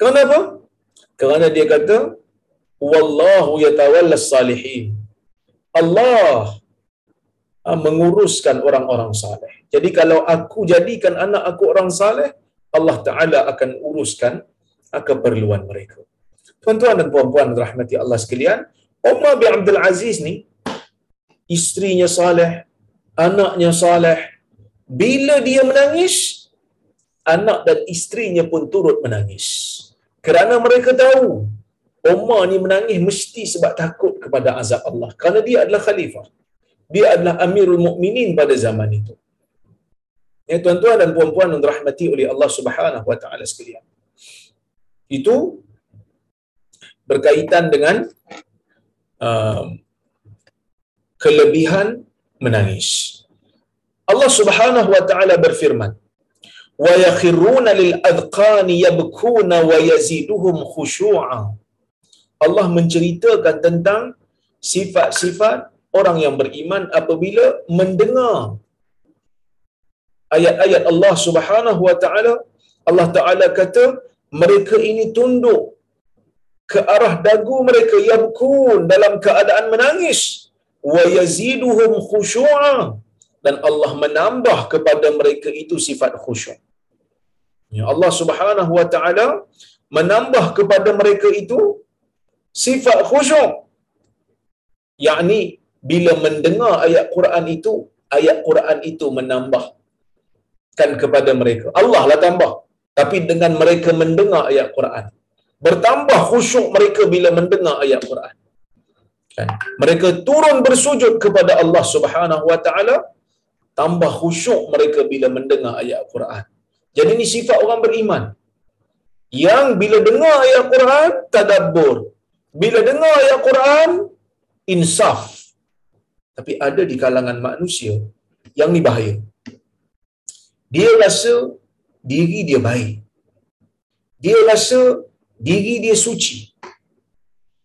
Kenapa? Kerana dia kata wallahu yatawallas salihin. Allah ah, menguruskan orang-orang saleh. Jadi kalau aku jadikan anak aku orang saleh, Allah Taala akan uruskan keperluan mereka. Tuan-tuan dan puan-puan rahmati Allah sekalian, Umar bin Abdul Aziz ni isterinya saleh, anaknya saleh. Bila dia menangis, anak dan isterinya pun turut menangis. Kerana mereka tahu Umar ni menangis mesti sebab takut kepada azab Allah. Kerana dia adalah khalifah. Dia adalah Amirul Mukminin pada zaman itu. Ya tuan-tuan dan puan-puan yang dirahmati oleh Allah Subhanahu wa taala sekalian. Itu berkaitan dengan uh, kelebihan menangis. Allah Subhanahu wa taala berfirman, "Wa yakhiruna lil adqani yabkuna wa yaziduhum khushu'a." Allah menceritakan tentang sifat-sifat orang yang beriman apabila mendengar ayat-ayat Allah Subhanahu wa taala Allah taala kata mereka ini tunduk ke arah dagu mereka yabkun dalam keadaan menangis wa yaziduhum khushu'a dan Allah menambah kepada mereka itu sifat khusyuk. Ya Allah Subhanahu wa taala menambah kepada mereka itu sifat khusyuk. yakni bila mendengar ayat Quran itu, ayat Quran itu menambah kan kepada mereka. Allah lah tambah. Tapi dengan mereka mendengar ayat Quran. Bertambah khusyuk mereka bila mendengar ayat Quran. Kan? Mereka turun bersujud kepada Allah Subhanahu Wa Taala. Tambah khusyuk mereka bila mendengar ayat Quran. Jadi ini sifat orang beriman. Yang bila dengar ayat Quran, tadabbur. Bila dengar ayat Quran, insaf. Tapi ada di kalangan manusia yang ni bahaya. Dia rasa diri dia baik. Dia rasa diri dia suci.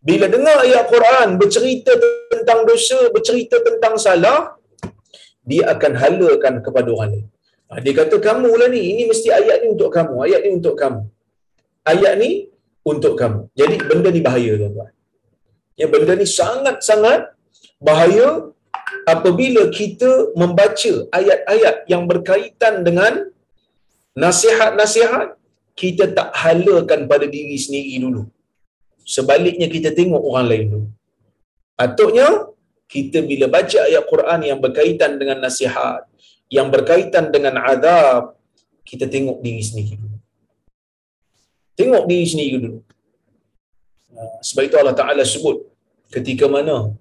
Bila dengar ayat Quran bercerita tentang dosa, bercerita tentang salah, dia akan halakan kepada orang lain. Ha, dia kata, kamu lah ni, ini mesti ayat ni untuk kamu, ayat ni untuk kamu. Ayat ni untuk kamu. Jadi benda ni bahaya tuan-tuan. Ya, benda ni sangat-sangat bahaya apabila kita membaca ayat-ayat yang berkaitan dengan nasihat-nasihat kita tak halakan pada diri sendiri dulu. Sebaliknya kita tengok orang lain dulu. Patutnya kita bila baca ayat Quran yang berkaitan dengan nasihat, yang berkaitan dengan azab, kita tengok diri sendiri dulu. Tengok diri sendiri dulu. Sebab itu Allah Ta'ala sebut ketika mana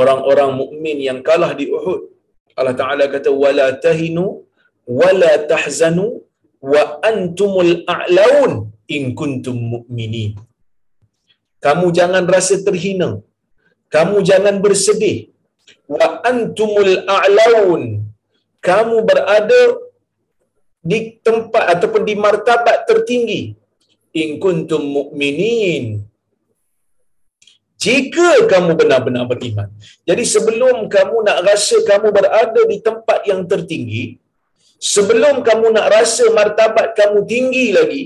orang-orang mukmin yang kalah di Uhud. Allah Taala kata wala tahinu wala tahzanu wa antumul a'laun in kuntum mu'minin. Kamu jangan rasa terhina. Kamu jangan bersedih. Wa antumul a'laun. Kamu berada di tempat ataupun di martabat tertinggi. In kuntum mu'minin jika kamu benar-benar beriman. Jadi sebelum kamu nak rasa kamu berada di tempat yang tertinggi, sebelum kamu nak rasa martabat kamu tinggi lagi,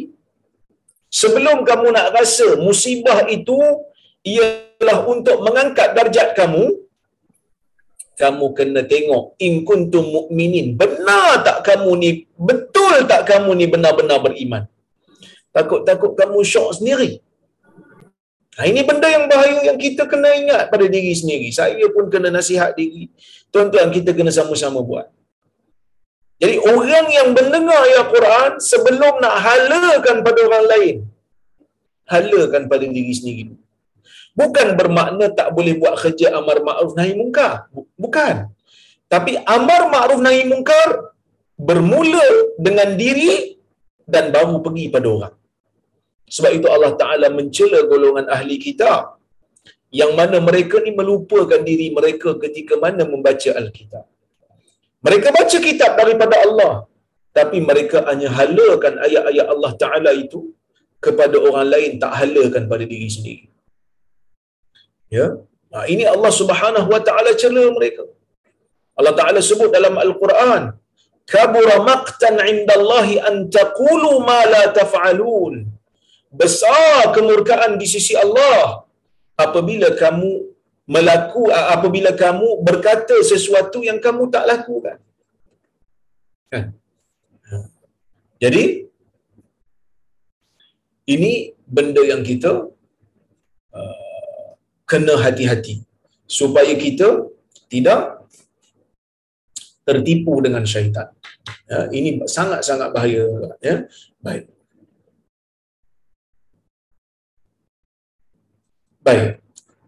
sebelum kamu nak rasa musibah itu ialah untuk mengangkat darjat kamu kamu kena tengok in kuntum mukminin benar tak kamu ni betul tak kamu ni benar-benar beriman takut-takut kamu syok sendiri Ha, ini benda yang bahaya yang kita kena ingat pada diri sendiri. Saya pun kena nasihat diri. Tuan-tuan, kita kena sama-sama buat. Jadi orang yang mendengar ayat Quran sebelum nak halakan pada orang lain, halakan pada diri sendiri. Bukan bermakna tak boleh buat kerja amar ma'ruf nahi mungkar. Bukan. Tapi amar ma'ruf nahi mungkar bermula dengan diri dan baru pergi pada orang. Sebab itu Allah Ta'ala mencela golongan ahli kitab yang mana mereka ni melupakan diri mereka ketika mana membaca Alkitab. Mereka baca kitab daripada Allah tapi mereka hanya halakan ayat-ayat Allah Ta'ala itu kepada orang lain tak halakan pada diri sendiri. Ya, nah, ini Allah Subhanahu Wa Ta'ala cela mereka. Allah Ta'ala sebut dalam Al-Quran, kabura maqtan indallahi an taqulu ma la taf'alun besar kemurkaan di sisi Allah apabila kamu melaku apabila kamu berkata sesuatu yang kamu tak lakukan. Kan? Jadi ini benda yang kita uh, kena hati-hati supaya kita tidak tertipu dengan syaitan. Ya, ini sangat-sangat bahaya. Ya. Baik. Baik.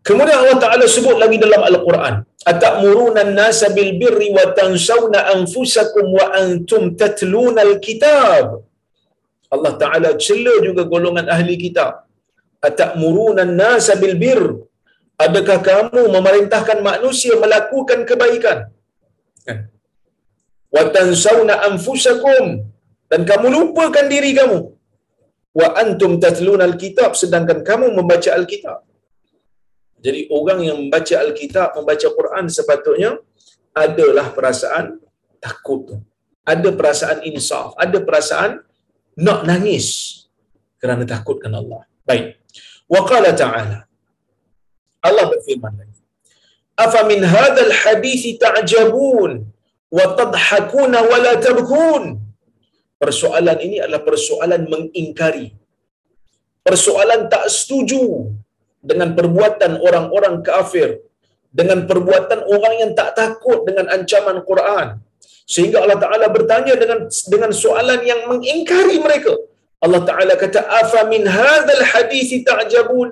Kemudian Allah Taala sebut lagi dalam Al-Quran, "Atamuruna an-nasa bil birri wa tansawna anfusakum wa antum tatluna al-kitab." Allah Taala cela juga golongan ahli kitab. "Atamuruna an-nasa bil birr?" Adakah kamu memerintahkan manusia melakukan kebaikan? Kan? Wa tansawna anfusakum dan kamu lupakan diri kamu. Wa antum tatluna al-kitab sedangkan kamu membaca al-kitab. Jadi orang yang membaca Alkitab, membaca Quran sepatutnya adalah perasaan takut tu. Ada perasaan insaf, ada perasaan nak nangis kerana takutkan Allah. Baik. Wa qala ta'ala. Allah berfirman lagi. Afa min hadzal hadis ta'jabun wa tadhakuna wa la tabkun. Persoalan ini adalah persoalan mengingkari. Persoalan tak setuju dengan perbuatan orang-orang kafir dengan perbuatan orang yang tak takut dengan ancaman Quran sehingga Allah Taala bertanya dengan dengan soalan yang mengingkari mereka Allah Taala kata afa min hadzal hadis ta'jabun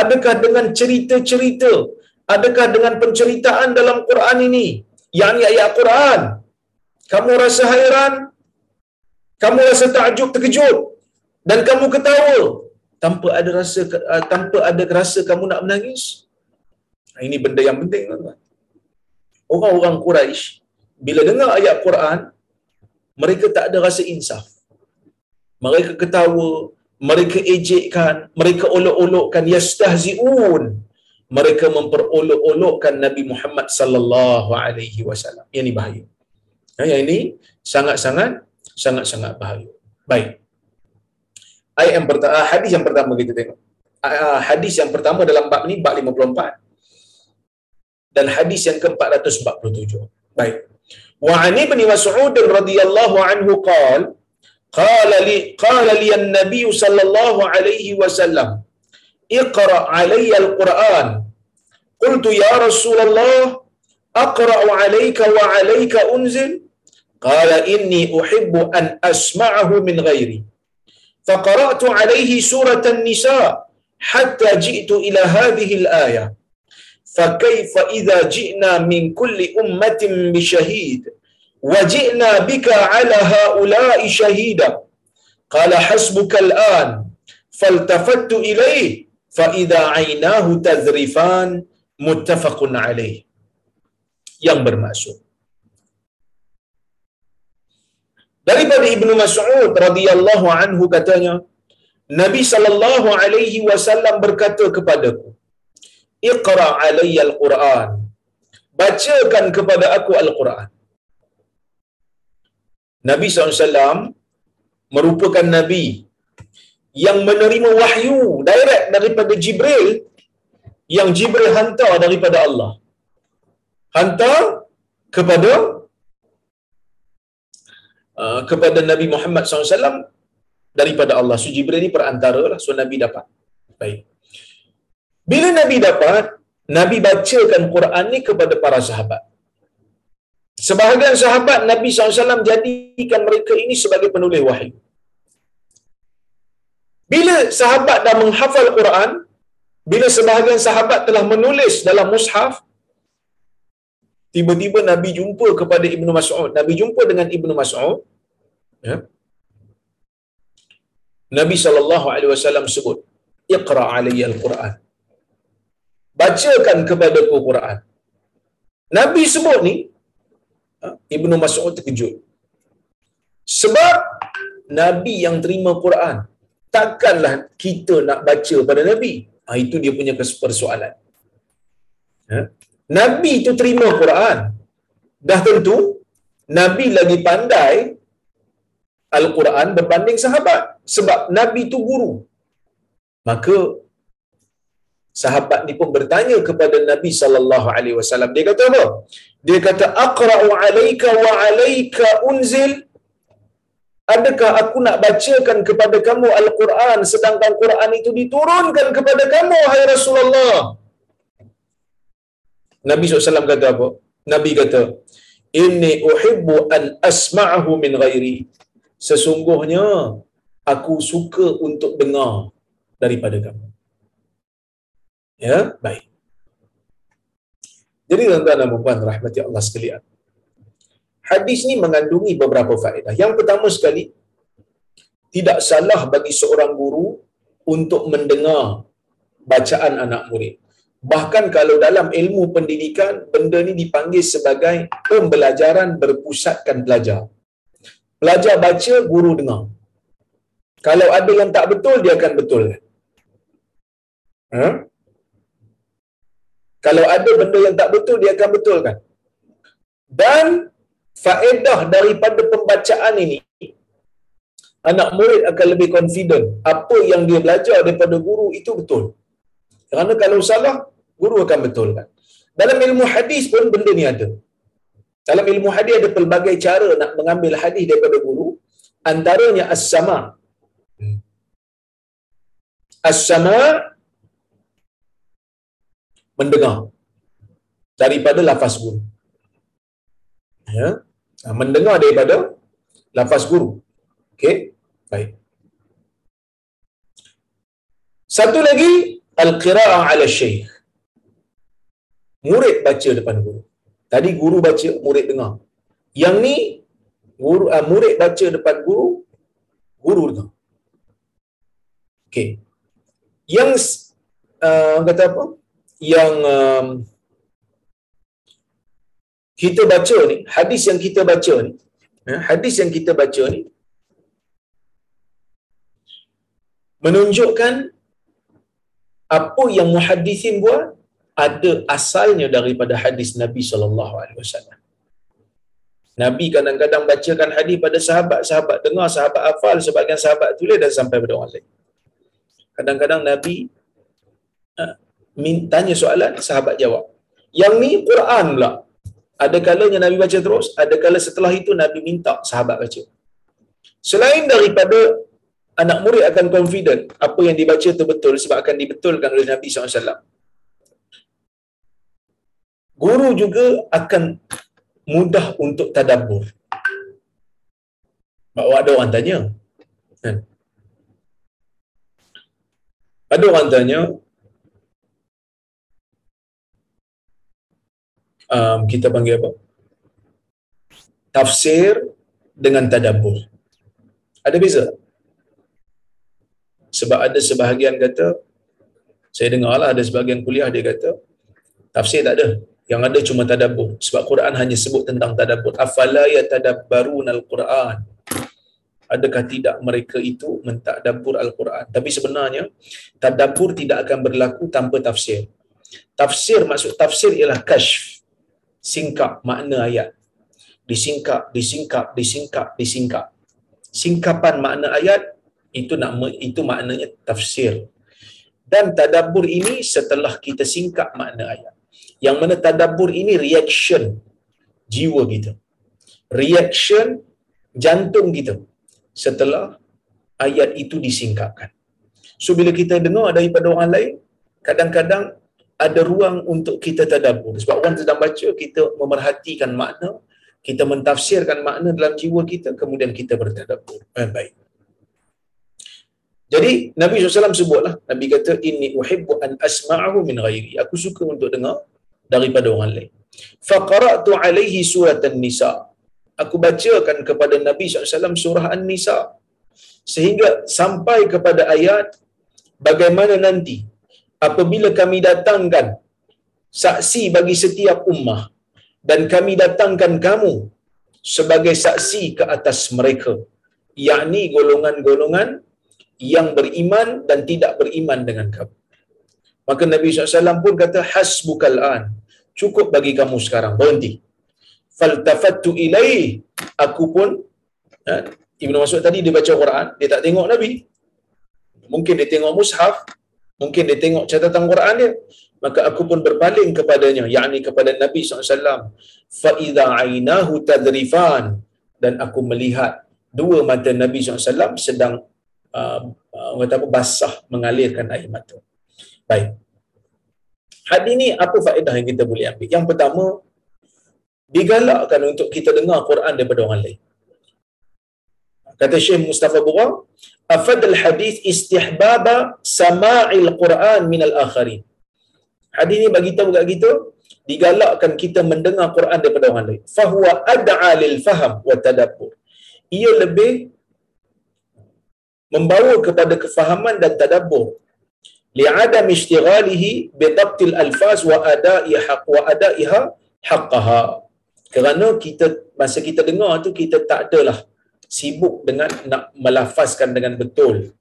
adakah dengan cerita-cerita? Adakah dengan penceritaan dalam Quran ini? Yakni ayat Quran. Kamu rasa hairan? Kamu rasa takjub terkejut? Dan kamu ketawa? Tanpa ada rasa uh, tanpa ada rasa kamu nak menangis? Ini benda yang penting orang-orang Quraisy bila dengar ayat Quran mereka tak ada rasa insaf. Mereka ketawa mereka ejekkan mereka olok-olokkan yastahziun. Mereka memperolok-olokkan Nabi Muhammad sallallahu alaihi wasallam. Yang ini bahaya. Yang ini sangat-sangat sangat-sangat bahaya. Baik. Ayat yang pertama ah, hadis yang pertama kita tengok. Uh, hadis yang pertama dalam bab ni bab 54 dan hadis yang ke-447 baik. Wa ani bin mas'ud radhiyallahu anhu qala qala li qala li an-nabiy sallallahu alaihi wasallam اقرأ علي القرآن. قلت يا رسول الله أقرأ عليك وعليك أنزل. قال إني أحب أن أسمعه من غيري. فقرأت عليه سورة النساء حتى جئت إلى هذه الآية. فكيف إذا جئنا من كل أمة بشهيد؟ Wajibna bika ala haulai syahida. Kata hasbuk al-an. Faltafatu ilaih. Faida ainahu tazrifan. Muttafaqun alaih. Yang bermaksud. Dari pada ibnu Mas'ud radhiyallahu anhu katanya, Nabi sallallahu alaihi wasallam berkata kepadaku, Iqra alaiy al-Quran. Bacakan kepada aku al-Quran. Nabi SAW merupakan Nabi yang menerima wahyu direct daripada Jibril yang Jibril hantar daripada Allah. Hantar kepada uh, kepada Nabi Muhammad SAW daripada Allah. So Jibril ni perantara lah. So Nabi dapat. Baik. Bila Nabi dapat, Nabi bacakan Quran ni kepada para sahabat. Sebahagian sahabat Nabi SAW jadikan mereka ini sebagai penulis wahyu. Bila sahabat dah menghafal Quran, bila sebahagian sahabat telah menulis dalam mushaf, tiba-tiba Nabi jumpa kepada Ibnu Mas'ud. Nabi jumpa dengan Ibnu Mas'ud. Ya. Nabi SAW sebut, Iqra' alaiya al-Quran. Bacakan kepada ku Quran. Nabi sebut ni, Ibnu Mas'ud terkejut. Sebab Nabi yang terima Quran, takkanlah kita nak baca pada Nabi. Ha, itu dia punya persoalan. Ha? Nabi itu terima Quran. Dah tentu, Nabi lagi pandai Al-Quran berbanding sahabat. Sebab Nabi itu guru. Maka sahabat ni pun bertanya kepada Nabi sallallahu alaihi wasallam. Dia kata apa? Dia kata aqra'u 'alaika wa 'alaika unzil Adakah aku nak bacakan kepada kamu Al-Quran sedangkan Quran itu diturunkan kepada kamu, hai Rasulullah? Nabi SAW kata apa? Nabi kata, Inni uhibbu an asma'ahu min ghairi. Sesungguhnya, aku suka untuk dengar daripada kamu. Ya, baik. Jadi tuan-tuan dan puan rahmati Allah sekalian hadis ni mengandungi beberapa faedah. Yang pertama sekali, tidak salah bagi seorang guru untuk mendengar bacaan anak murid. Bahkan kalau dalam ilmu pendidikan, benda ni dipanggil sebagai pembelajaran berpusatkan belajar. Belajar baca, guru dengar. Kalau ada yang tak betul, dia akan betul. Ha? Kalau ada benda yang tak betul, dia akan betulkan. Dan faedah daripada pembacaan ini anak murid akan lebih confident apa yang dia belajar daripada guru itu betul. Kerana kalau salah guru akan betulkan. Dalam ilmu hadis pun benda ni ada. Dalam ilmu hadis ada pelbagai cara nak mengambil hadis daripada guru. Antaranya as-sama. As-sama mendengar daripada lafaz guru ya Ha, mendengar daripada lafaz guru. Okey? Baik. Satu lagi al-qira'ah 'ala syekh. Murid baca depan guru. Tadi guru baca, murid dengar. Yang ni guru uh, murid baca depan guru, guru dengar. Okey. Yang uh, kata apa? Yang um, kita baca ni, hadis yang kita baca ni, ya, hadis yang kita baca ni menunjukkan apa yang muhaddisin buat ada asalnya daripada hadis Nabi sallallahu alaihi wasallam. Nabi kadang-kadang bacakan hadis pada sahabat, sahabat dengar, sahabat hafal, sebagian sahabat tulis dan sampai pada orang lain. Kadang-kadang Nabi uh, tanya soalan, sahabat jawab. Yang ni Quran pula. Ada kalanya Nabi baca terus, ada kala setelah itu Nabi minta sahabat baca. Selain daripada anak murid akan confident apa yang dibaca itu betul sebab akan dibetulkan oleh Nabi SAW. Guru juga akan mudah untuk tadabur. Bawa ada orang tanya. Kan? Ada orang tanya, um, kita panggil apa? Tafsir dengan tadabbur. Ada beza? Sebab ada sebahagian kata, saya dengar lah ada sebahagian kuliah dia kata, tafsir tak ada. Yang ada cuma tadabbur. Sebab Quran hanya sebut tentang tadabbur. Afala yatadabbarun al-Quran. Adakah tidak mereka itu mentadabbur Al-Quran? Tapi sebenarnya, tadabbur tidak akan berlaku tanpa tafsir. Tafsir maksud tafsir ialah kashf singkap makna ayat. Disingkap, disingkap, disingkap, disingkap. Singkapan makna ayat Itu nak itu maknanya tafsir. Dan tadabbur ini setelah kita singkat makna ayat. Yang mana tadabbur ini reaction jiwa kita. Reaction jantung kita setelah ayat itu disingkapkan. So bila kita dengar daripada orang lain, kadang-kadang ada ruang untuk kita tadabbur. Sebab orang sedang baca, kita memerhatikan makna, kita mentafsirkan makna dalam jiwa kita, kemudian kita bertadabbur. Eh, baik. Jadi Nabi SAW sebutlah, Nabi kata, Inni uhibbu an asma'ahu min ghairi. Aku suka untuk dengar daripada orang lain. Faqara'tu alaihi surat An-Nisa. Aku bacakan kepada Nabi SAW surah An-Nisa. Sehingga sampai kepada ayat bagaimana nanti apabila kami datangkan saksi bagi setiap ummah dan kami datangkan kamu sebagai saksi ke atas mereka yakni golongan-golongan yang beriman dan tidak beriman dengan kamu. Maka Nabi SAW pun kata hasbukal an cukup bagi kamu sekarang berhenti. Faltafattu ilai aku pun ha, Ibnu Mas'ud tadi dia baca Quran dia tak tengok Nabi. Mungkin dia tengok mushaf mungkin dia tengok catatan Quran dia maka aku pun berpaling kepadanya yakni kepada Nabi SAW fa idza ainahu tadrifan. Dan aku melihat dua mata Nabi SAW sedang uh, uh, kata apa basah mengalirkan air mata. Baik. Hadis ini apa faedah yang kita boleh ambil? Yang pertama digalakkan untuk kita dengar Quran daripada orang lain. Kata Syekh Mustafa Burang afad al hadis istihbaba sama'il Quran min al akharin hadis ni bagi tahu dekat kita digalakkan kita mendengar Quran daripada orang lain. Fahuwa ad'a lil faham wa tadabbur. Ia lebih membawa kepada kefahaman dan tadabbur. Li'adam ishtighalihi bi dabtil alfaz wa ada'i haq wa ada'iha haqqaha. Kerana kita masa kita dengar tu kita tak adalah sibuk dengan nak melafazkan dengan betul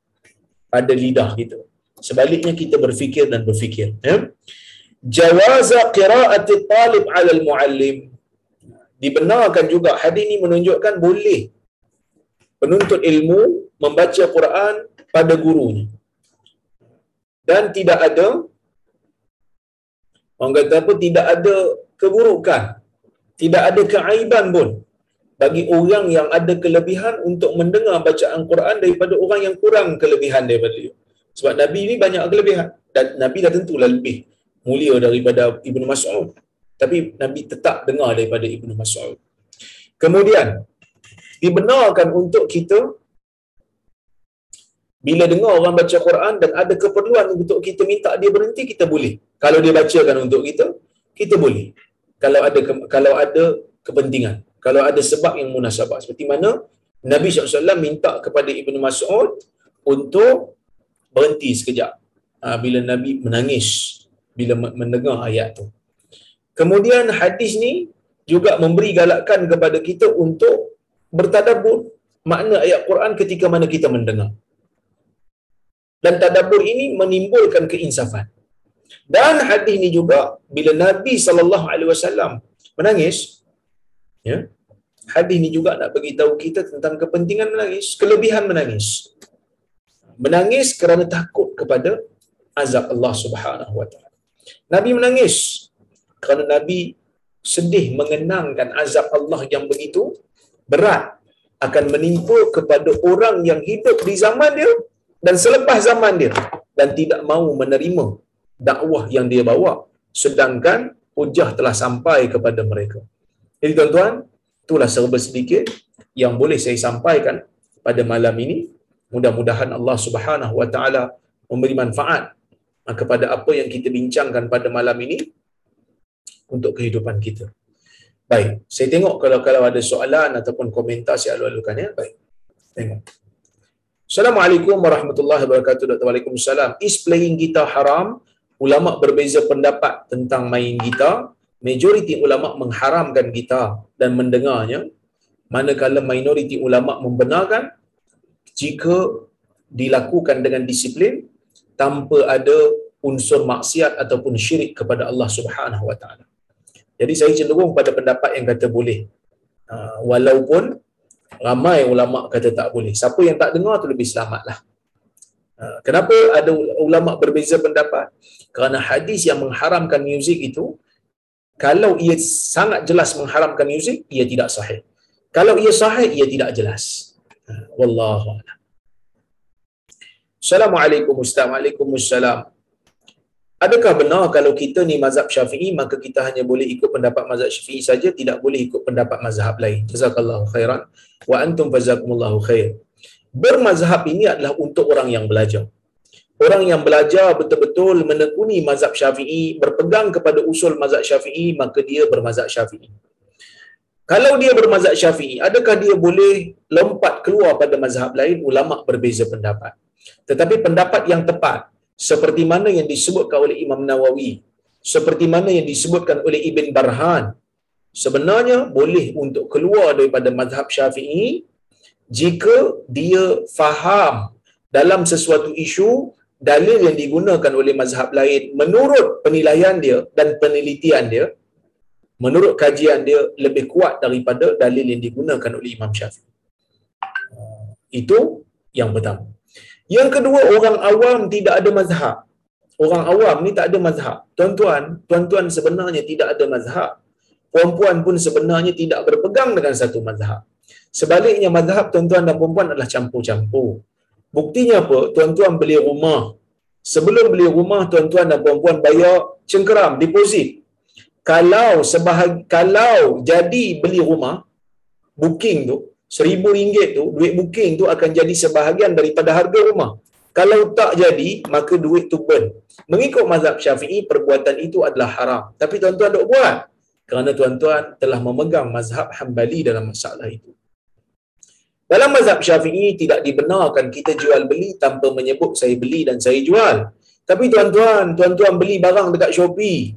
pada lidah kita. Sebaliknya kita berfikir dan berfikir. Ya? Jawaza qira'ati talib 'ala al-muallim. Dibenarkan juga hadis ini menunjukkan boleh penuntut ilmu membaca Quran pada gurunya. Dan tidak ada orang kata apa tidak ada keburukan, tidak ada keaiban pun bagi orang yang ada kelebihan untuk mendengar bacaan Quran daripada orang yang kurang kelebihan daripada dia. Sebab Nabi ni banyak kelebihan dan Nabi dah tentulah lebih mulia daripada Ibnu Mas'ud. Tapi Nabi tetap dengar daripada Ibnu Mas'ud. Kemudian dibenarkan untuk kita bila dengar orang baca Quran dan ada keperluan untuk kita minta dia berhenti kita boleh. Kalau dia bacakan untuk kita, kita boleh. Kalau ada kalau ada kepentingan kalau ada sebab yang munasabah seperti mana Nabi SAW minta kepada Ibnu Mas'ud untuk berhenti sekejap ha, bila Nabi menangis bila mendengar ayat tu. Kemudian hadis ni juga memberi galakan kepada kita untuk bertadabur makna ayat Quran ketika mana kita mendengar. Dan tadabbur ini menimbulkan keinsafan. Dan hadis ni juga bila Nabi sallallahu alaihi wasallam menangis ya hadis ini juga nak bagi tahu kita tentang kepentingan menangis kelebihan menangis. Menangis kerana takut kepada azab Allah Subhanahu wa taala. Nabi menangis kerana nabi sedih mengenangkan azab Allah yang begitu berat akan menimpa kepada orang yang hidup di zaman dia dan selepas zaman dia dan tidak mahu menerima dakwah yang dia bawa. Sedangkan hujah telah sampai kepada mereka. Jadi tuan-tuan, itulah serba sedikit yang boleh saya sampaikan pada malam ini. Mudah-mudahan Allah Subhanahu Wa Taala memberi manfaat kepada apa yang kita bincangkan pada malam ini untuk kehidupan kita. Baik, saya tengok kalau kalau ada soalan ataupun komentar saya alu-alukan ya. Baik. Tengok. Assalamualaikum warahmatullahi wabarakatuh. Waalaikumsalam. Is playing gitar haram? Ulama berbeza pendapat tentang main gitar majoriti ulama mengharamkan gitar dan mendengarnya manakala minoriti ulama membenarkan jika dilakukan dengan disiplin tanpa ada unsur maksiat ataupun syirik kepada Allah Subhanahu wa taala. Jadi saya cenderung pada pendapat yang kata boleh. Uh, walaupun Ramai ulama kata tak boleh. Siapa yang tak dengar tu lebih selamatlah. Ha, kenapa ada ulama berbeza pendapat? Kerana hadis yang mengharamkan muzik itu kalau ia sangat jelas mengharamkan muzik, ia tidak sahih. Kalau ia sahih, ia tidak jelas. Ha, wallahu a'lam. Assalamualaikum Ustaz. Waalaikumsalam. Adakah benar kalau kita ni mazhab syafi'i maka kita hanya boleh ikut pendapat mazhab syafi'i saja tidak boleh ikut pendapat mazhab lain. Jazakallahu khairan wa antum fazakumullahu khair. Bermazhab ini adalah untuk orang yang belajar. Orang yang belajar betul-betul menekuni mazhab syafi'i, berpegang kepada usul mazhab syafi'i, maka dia bermazhab syafi'i. Kalau dia bermazhab syafi'i, adakah dia boleh lompat keluar pada mazhab lain? Ulama berbeza pendapat. Tetapi pendapat yang tepat, seperti mana yang disebutkan oleh Imam Nawawi, seperti mana yang disebutkan oleh Ibn Barhan, sebenarnya boleh untuk keluar daripada mazhab syafi'i jika dia faham dalam sesuatu isu dalil yang digunakan oleh mazhab lain menurut penilaian dia dan penelitian dia menurut kajian dia lebih kuat daripada dalil yang digunakan oleh Imam Syafi'i. Itu yang pertama. Yang kedua, orang awam tidak ada mazhab. Orang awam ni tak ada mazhab. Tuan-tuan, tuan-tuan sebenarnya tidak ada mazhab. Puan-puan pun sebenarnya tidak berpegang dengan satu mazhab. Sebaliknya mazhab tuan-tuan dan puan-puan adalah campur-campur. Buktinya apa? Tuan-tuan beli rumah. Sebelum beli rumah, tuan-tuan dan puan-puan bayar cengkeram, deposit. Kalau sebahag kalau jadi beli rumah, booking tu, seribu ringgit tu, duit booking tu akan jadi sebahagian daripada harga rumah. Kalau tak jadi, maka duit tu burn. Mengikut mazhab syafi'i, perbuatan itu adalah haram. Tapi tuan-tuan tak buat. Kerana tuan-tuan telah memegang mazhab hambali dalam masalah itu. Dalam mazhab syafi'i, tidak dibenarkan kita jual beli tanpa menyebut saya beli dan saya jual. Tapi tuan-tuan, tuan-tuan beli barang dekat Shopee.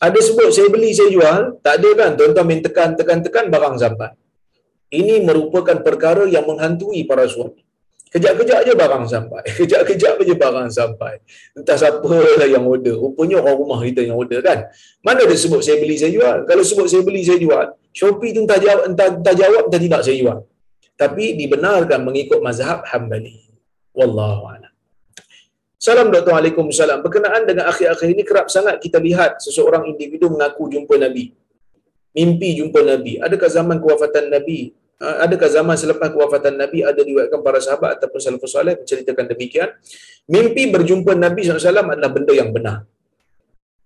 Ada sebut saya beli, saya jual. Tak ada kan? Tuan-tuan main tekan, tekan, tekan, barang sampai ini merupakan perkara yang menghantui para suami. Kejap-kejap aja barang sampai. Kejap-kejap aja barang sampai. Entah siapa lah yang order. Rupanya orang rumah kita yang order kan. Mana dia sebut saya beli, saya jual. Kalau sebut saya beli, saya jual. Shopee tu entah jawab, entah, entah jawab, entah tidak saya jual. Tapi dibenarkan mengikut mazhab hambali. Wallahu a'lam. Salam Dr. Waalaikumsalam. Berkenaan dengan akhir-akhir ini kerap sangat kita lihat seseorang individu mengaku jumpa Nabi. Mimpi jumpa Nabi. Adakah zaman kewafatan Nabi Ah, adakah zaman selepas kewafatan Nabi ada diwakilkan para sahabat ataupun salafus salih menceritakan demikian mimpi berjumpa Nabi SAW adalah benda yang benar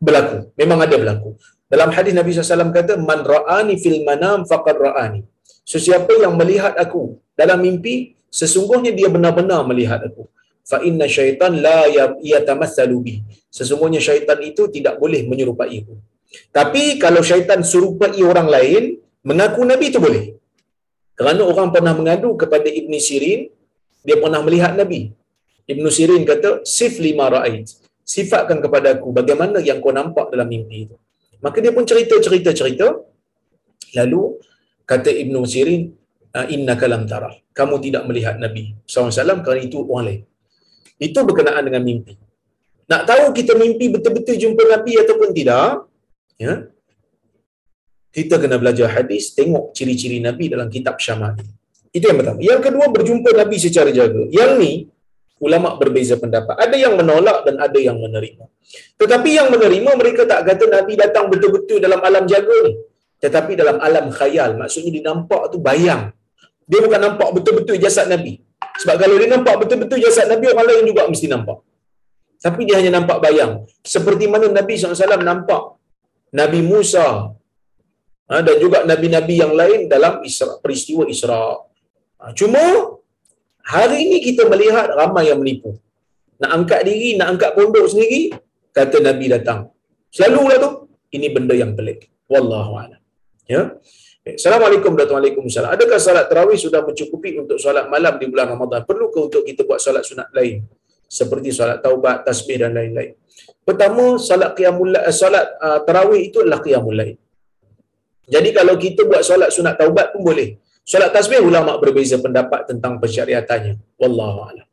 berlaku memang ada berlaku dalam hadis Nabi SAW kata man ra'ani fil manam faqad ra'ani sesiapa yang melihat aku dalam mimpi sesungguhnya dia benar-benar melihat aku fa inna syaitan la yatamassalu bi sesungguhnya syaitan itu tidak boleh menyerupai aku tapi kalau syaitan serupai orang lain mengaku Nabi itu boleh kerana orang pernah mengadu kepada Ibn Sirin, dia pernah melihat Nabi. Ibn Sirin kata, Sif lima ra'ait. Sifatkan kepada aku bagaimana yang kau nampak dalam mimpi itu. Maka dia pun cerita-cerita-cerita. Lalu, kata Ibn Sirin, ah, Inna kalam tarah. Kamu tidak melihat Nabi SAW kerana itu orang lain. Itu berkenaan dengan mimpi. Nak tahu kita mimpi betul-betul jumpa Nabi ataupun tidak, ya, kita kena belajar hadis, tengok ciri-ciri Nabi dalam kitab Syamali. Itu yang pertama. Yang kedua, berjumpa Nabi secara jaga. Yang ni, ulama berbeza pendapat. Ada yang menolak dan ada yang menerima. Tetapi yang menerima, mereka tak kata Nabi datang betul-betul dalam alam jaga ni. Tetapi dalam alam khayal. Maksudnya dia nampak tu bayang. Dia bukan nampak betul-betul jasad Nabi. Sebab kalau dia nampak betul-betul jasad Nabi, orang lain juga mesti nampak. Tapi dia hanya nampak bayang. Seperti mana Nabi SAW nampak Nabi Musa ha, dan juga nabi-nabi yang lain dalam isra, peristiwa Isra. Ha, cuma hari ini kita melihat ramai yang menipu. Nak angkat diri, nak angkat pondok sendiri, kata Nabi datang. Selalulah tu, ini benda yang pelik. Wallahu a'lam. Ya. Assalamualaikum warahmatullahi wabarakatuh. Adakah salat tarawih sudah mencukupi untuk solat malam di bulan Ramadan? Perlukah untuk kita buat solat sunat lain? Seperti solat taubat, tasbih dan lain-lain. Pertama, solat qiyamul solat uh, tarawih itu adalah qiyamul lain. Jadi kalau kita buat solat sunat taubat pun boleh. Solat tasbih ulama berbeza pendapat tentang persyariatannya. Wallahu a'lam.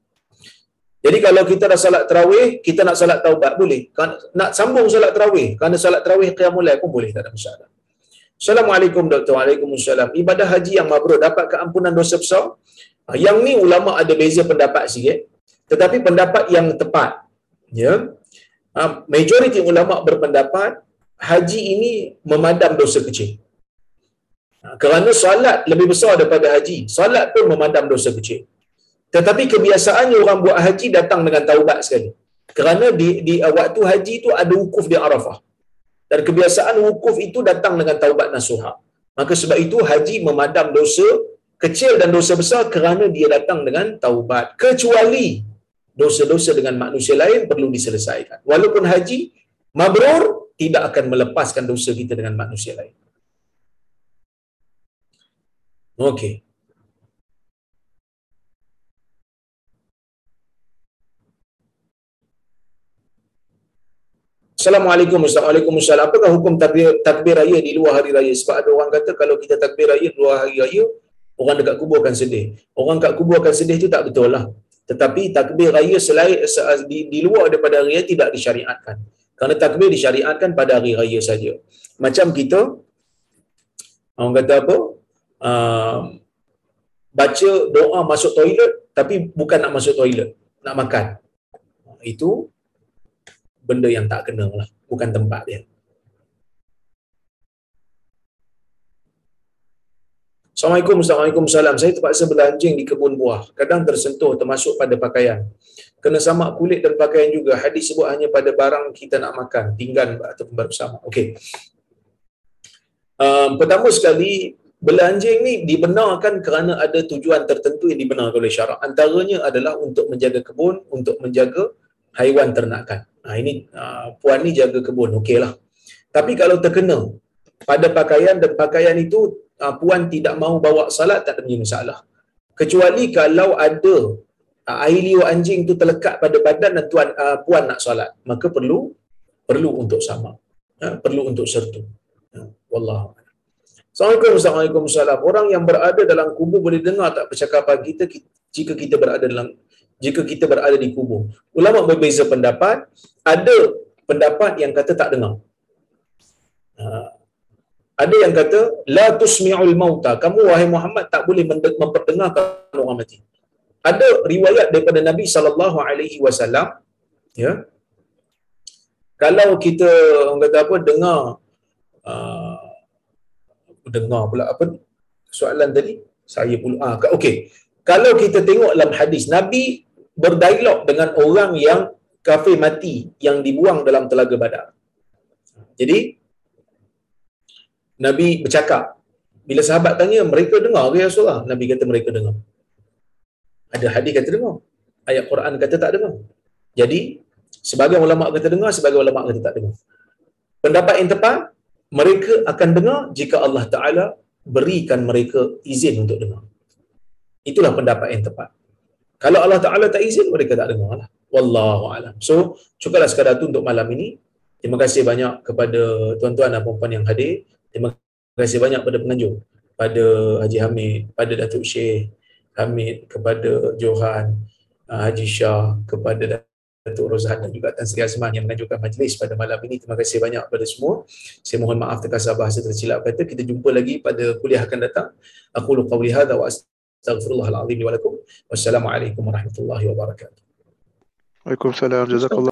Jadi kalau kita dah solat tarawih, kita nak solat taubat boleh. Nak sambung solat tarawih, kerana solat tarawih qiyamul lail pun boleh, tak ada masalah. Assalamualaikum doktor. Waalaikumsalam. Ibadah haji yang mabrur dapat keampunan dosa besar? Ah, yang ni ulama ada beza pendapat sikit. Tetapi pendapat yang tepat, ya. Ah, majoriti ulama berpendapat haji ini memadam dosa kecil. Ah, kerana solat lebih besar daripada haji. Solat pun memadam dosa kecil. Tetapi kebiasaannya orang buat haji datang dengan taubat sekali. Kerana di, di waktu haji itu ada wukuf di Arafah. Dan kebiasaan wukuf itu datang dengan taubat nasuha. Maka sebab itu haji memadam dosa kecil dan dosa besar kerana dia datang dengan taubat. Kecuali dosa-dosa dengan manusia lain perlu diselesaikan. Walaupun haji mabrur tidak akan melepaskan dosa kita dengan manusia lain. Okey. Assalamualaikum Assalamualaikum Assalamualaikum Apakah hukum takbir, takbir raya di luar hari raya? Sebab ada orang kata kalau kita takbir raya di luar hari raya, orang dekat kubur akan sedih. Orang dekat kubur akan sedih itu tak betul lah. Tetapi takbir raya selain di, di luar daripada hari raya tidak disyariatkan. Kerana takbir disyariatkan pada hari raya saja. Macam kita, orang kata apa? Uh, baca doa masuk toilet tapi bukan nak masuk toilet, nak makan. Itu benda yang tak kena lah. Bukan tempat dia. Assalamualaikum, Assalamualaikum, salam. Saya terpaksa berlanjing di kebun buah. Kadang tersentuh termasuk pada pakaian. Kena samak kulit dan pakaian juga. Hadis sebut hanya pada barang kita nak makan. Tinggal ataupun baru sama. Okey. Um, pertama sekali, berlanjing ni dibenarkan kerana ada tujuan tertentu yang dibenarkan oleh syarak. Antaranya adalah untuk menjaga kebun, untuk menjaga haiwan ternakan. Ha, ini uh, puan ni jaga kebun, okeylah. Tapi kalau terkena pada pakaian dan pakaian itu uh, puan tidak mahu bawa salat tak ada masalah. Kecuali kalau ada uh, air liur anjing tu terlekat pada badan dan tuan uh, puan nak salat, maka perlu perlu untuk sama. Uh, perlu untuk sertu. Uh, wallahu Assalamualaikum Assalamualaikum salam. Orang yang berada dalam kubur boleh dengar tak percakapan kita jika kita berada dalam jika kita berada di kubur. Ulama berbeza pendapat, ada pendapat yang kata tak dengar. Ha. Ada yang kata la tusmi'ul mauta. Kamu wahai Muhammad tak boleh memperdengarkan orang mati. Ada riwayat daripada Nabi sallallahu alaihi wasallam ya. Kalau kita orang kata apa dengar uh, dengar pula apa soalan tadi saya pula ah okey kalau kita tengok dalam hadis Nabi berdialog dengan orang yang kafir mati yang dibuang dalam telaga badar. Jadi Nabi bercakap bila sahabat tanya mereka dengar ke ya Rasulullah? Nabi kata mereka dengar. Ada hadis kata dengar. Ayat Quran kata tak dengar. Jadi sebagai ulama kata dengar, sebagai ulama kata tak dengar. Pendapat yang tepat mereka akan dengar jika Allah Taala berikan mereka izin untuk dengar. Itulah pendapat yang tepat. Kalau Allah Ta'ala tak izin, mereka tak dengar lah. Wallahu alam. So, cukuplah sekadar tu untuk malam ini. Terima kasih banyak kepada tuan-tuan dan puan yang hadir. Terima kasih banyak kepada penganjur. Pada Haji Hamid, pada Datuk Syekh Hamid, kepada Johan, uh, Haji Shah, kepada Datuk Rozhan dan juga Tan Sri Azman yang menganjurkan majlis pada malam ini. Terima kasih banyak kepada semua. Saya mohon maaf terkasar bahasa tersilap kata. Kita jumpa lagi pada kuliah akan datang. Aku lupa wa Astaghfirullahaladzim wa lakum. Wassalamualaikum warahmatullahi wabarakatuh. Waalaikumsalam. Jazakallah.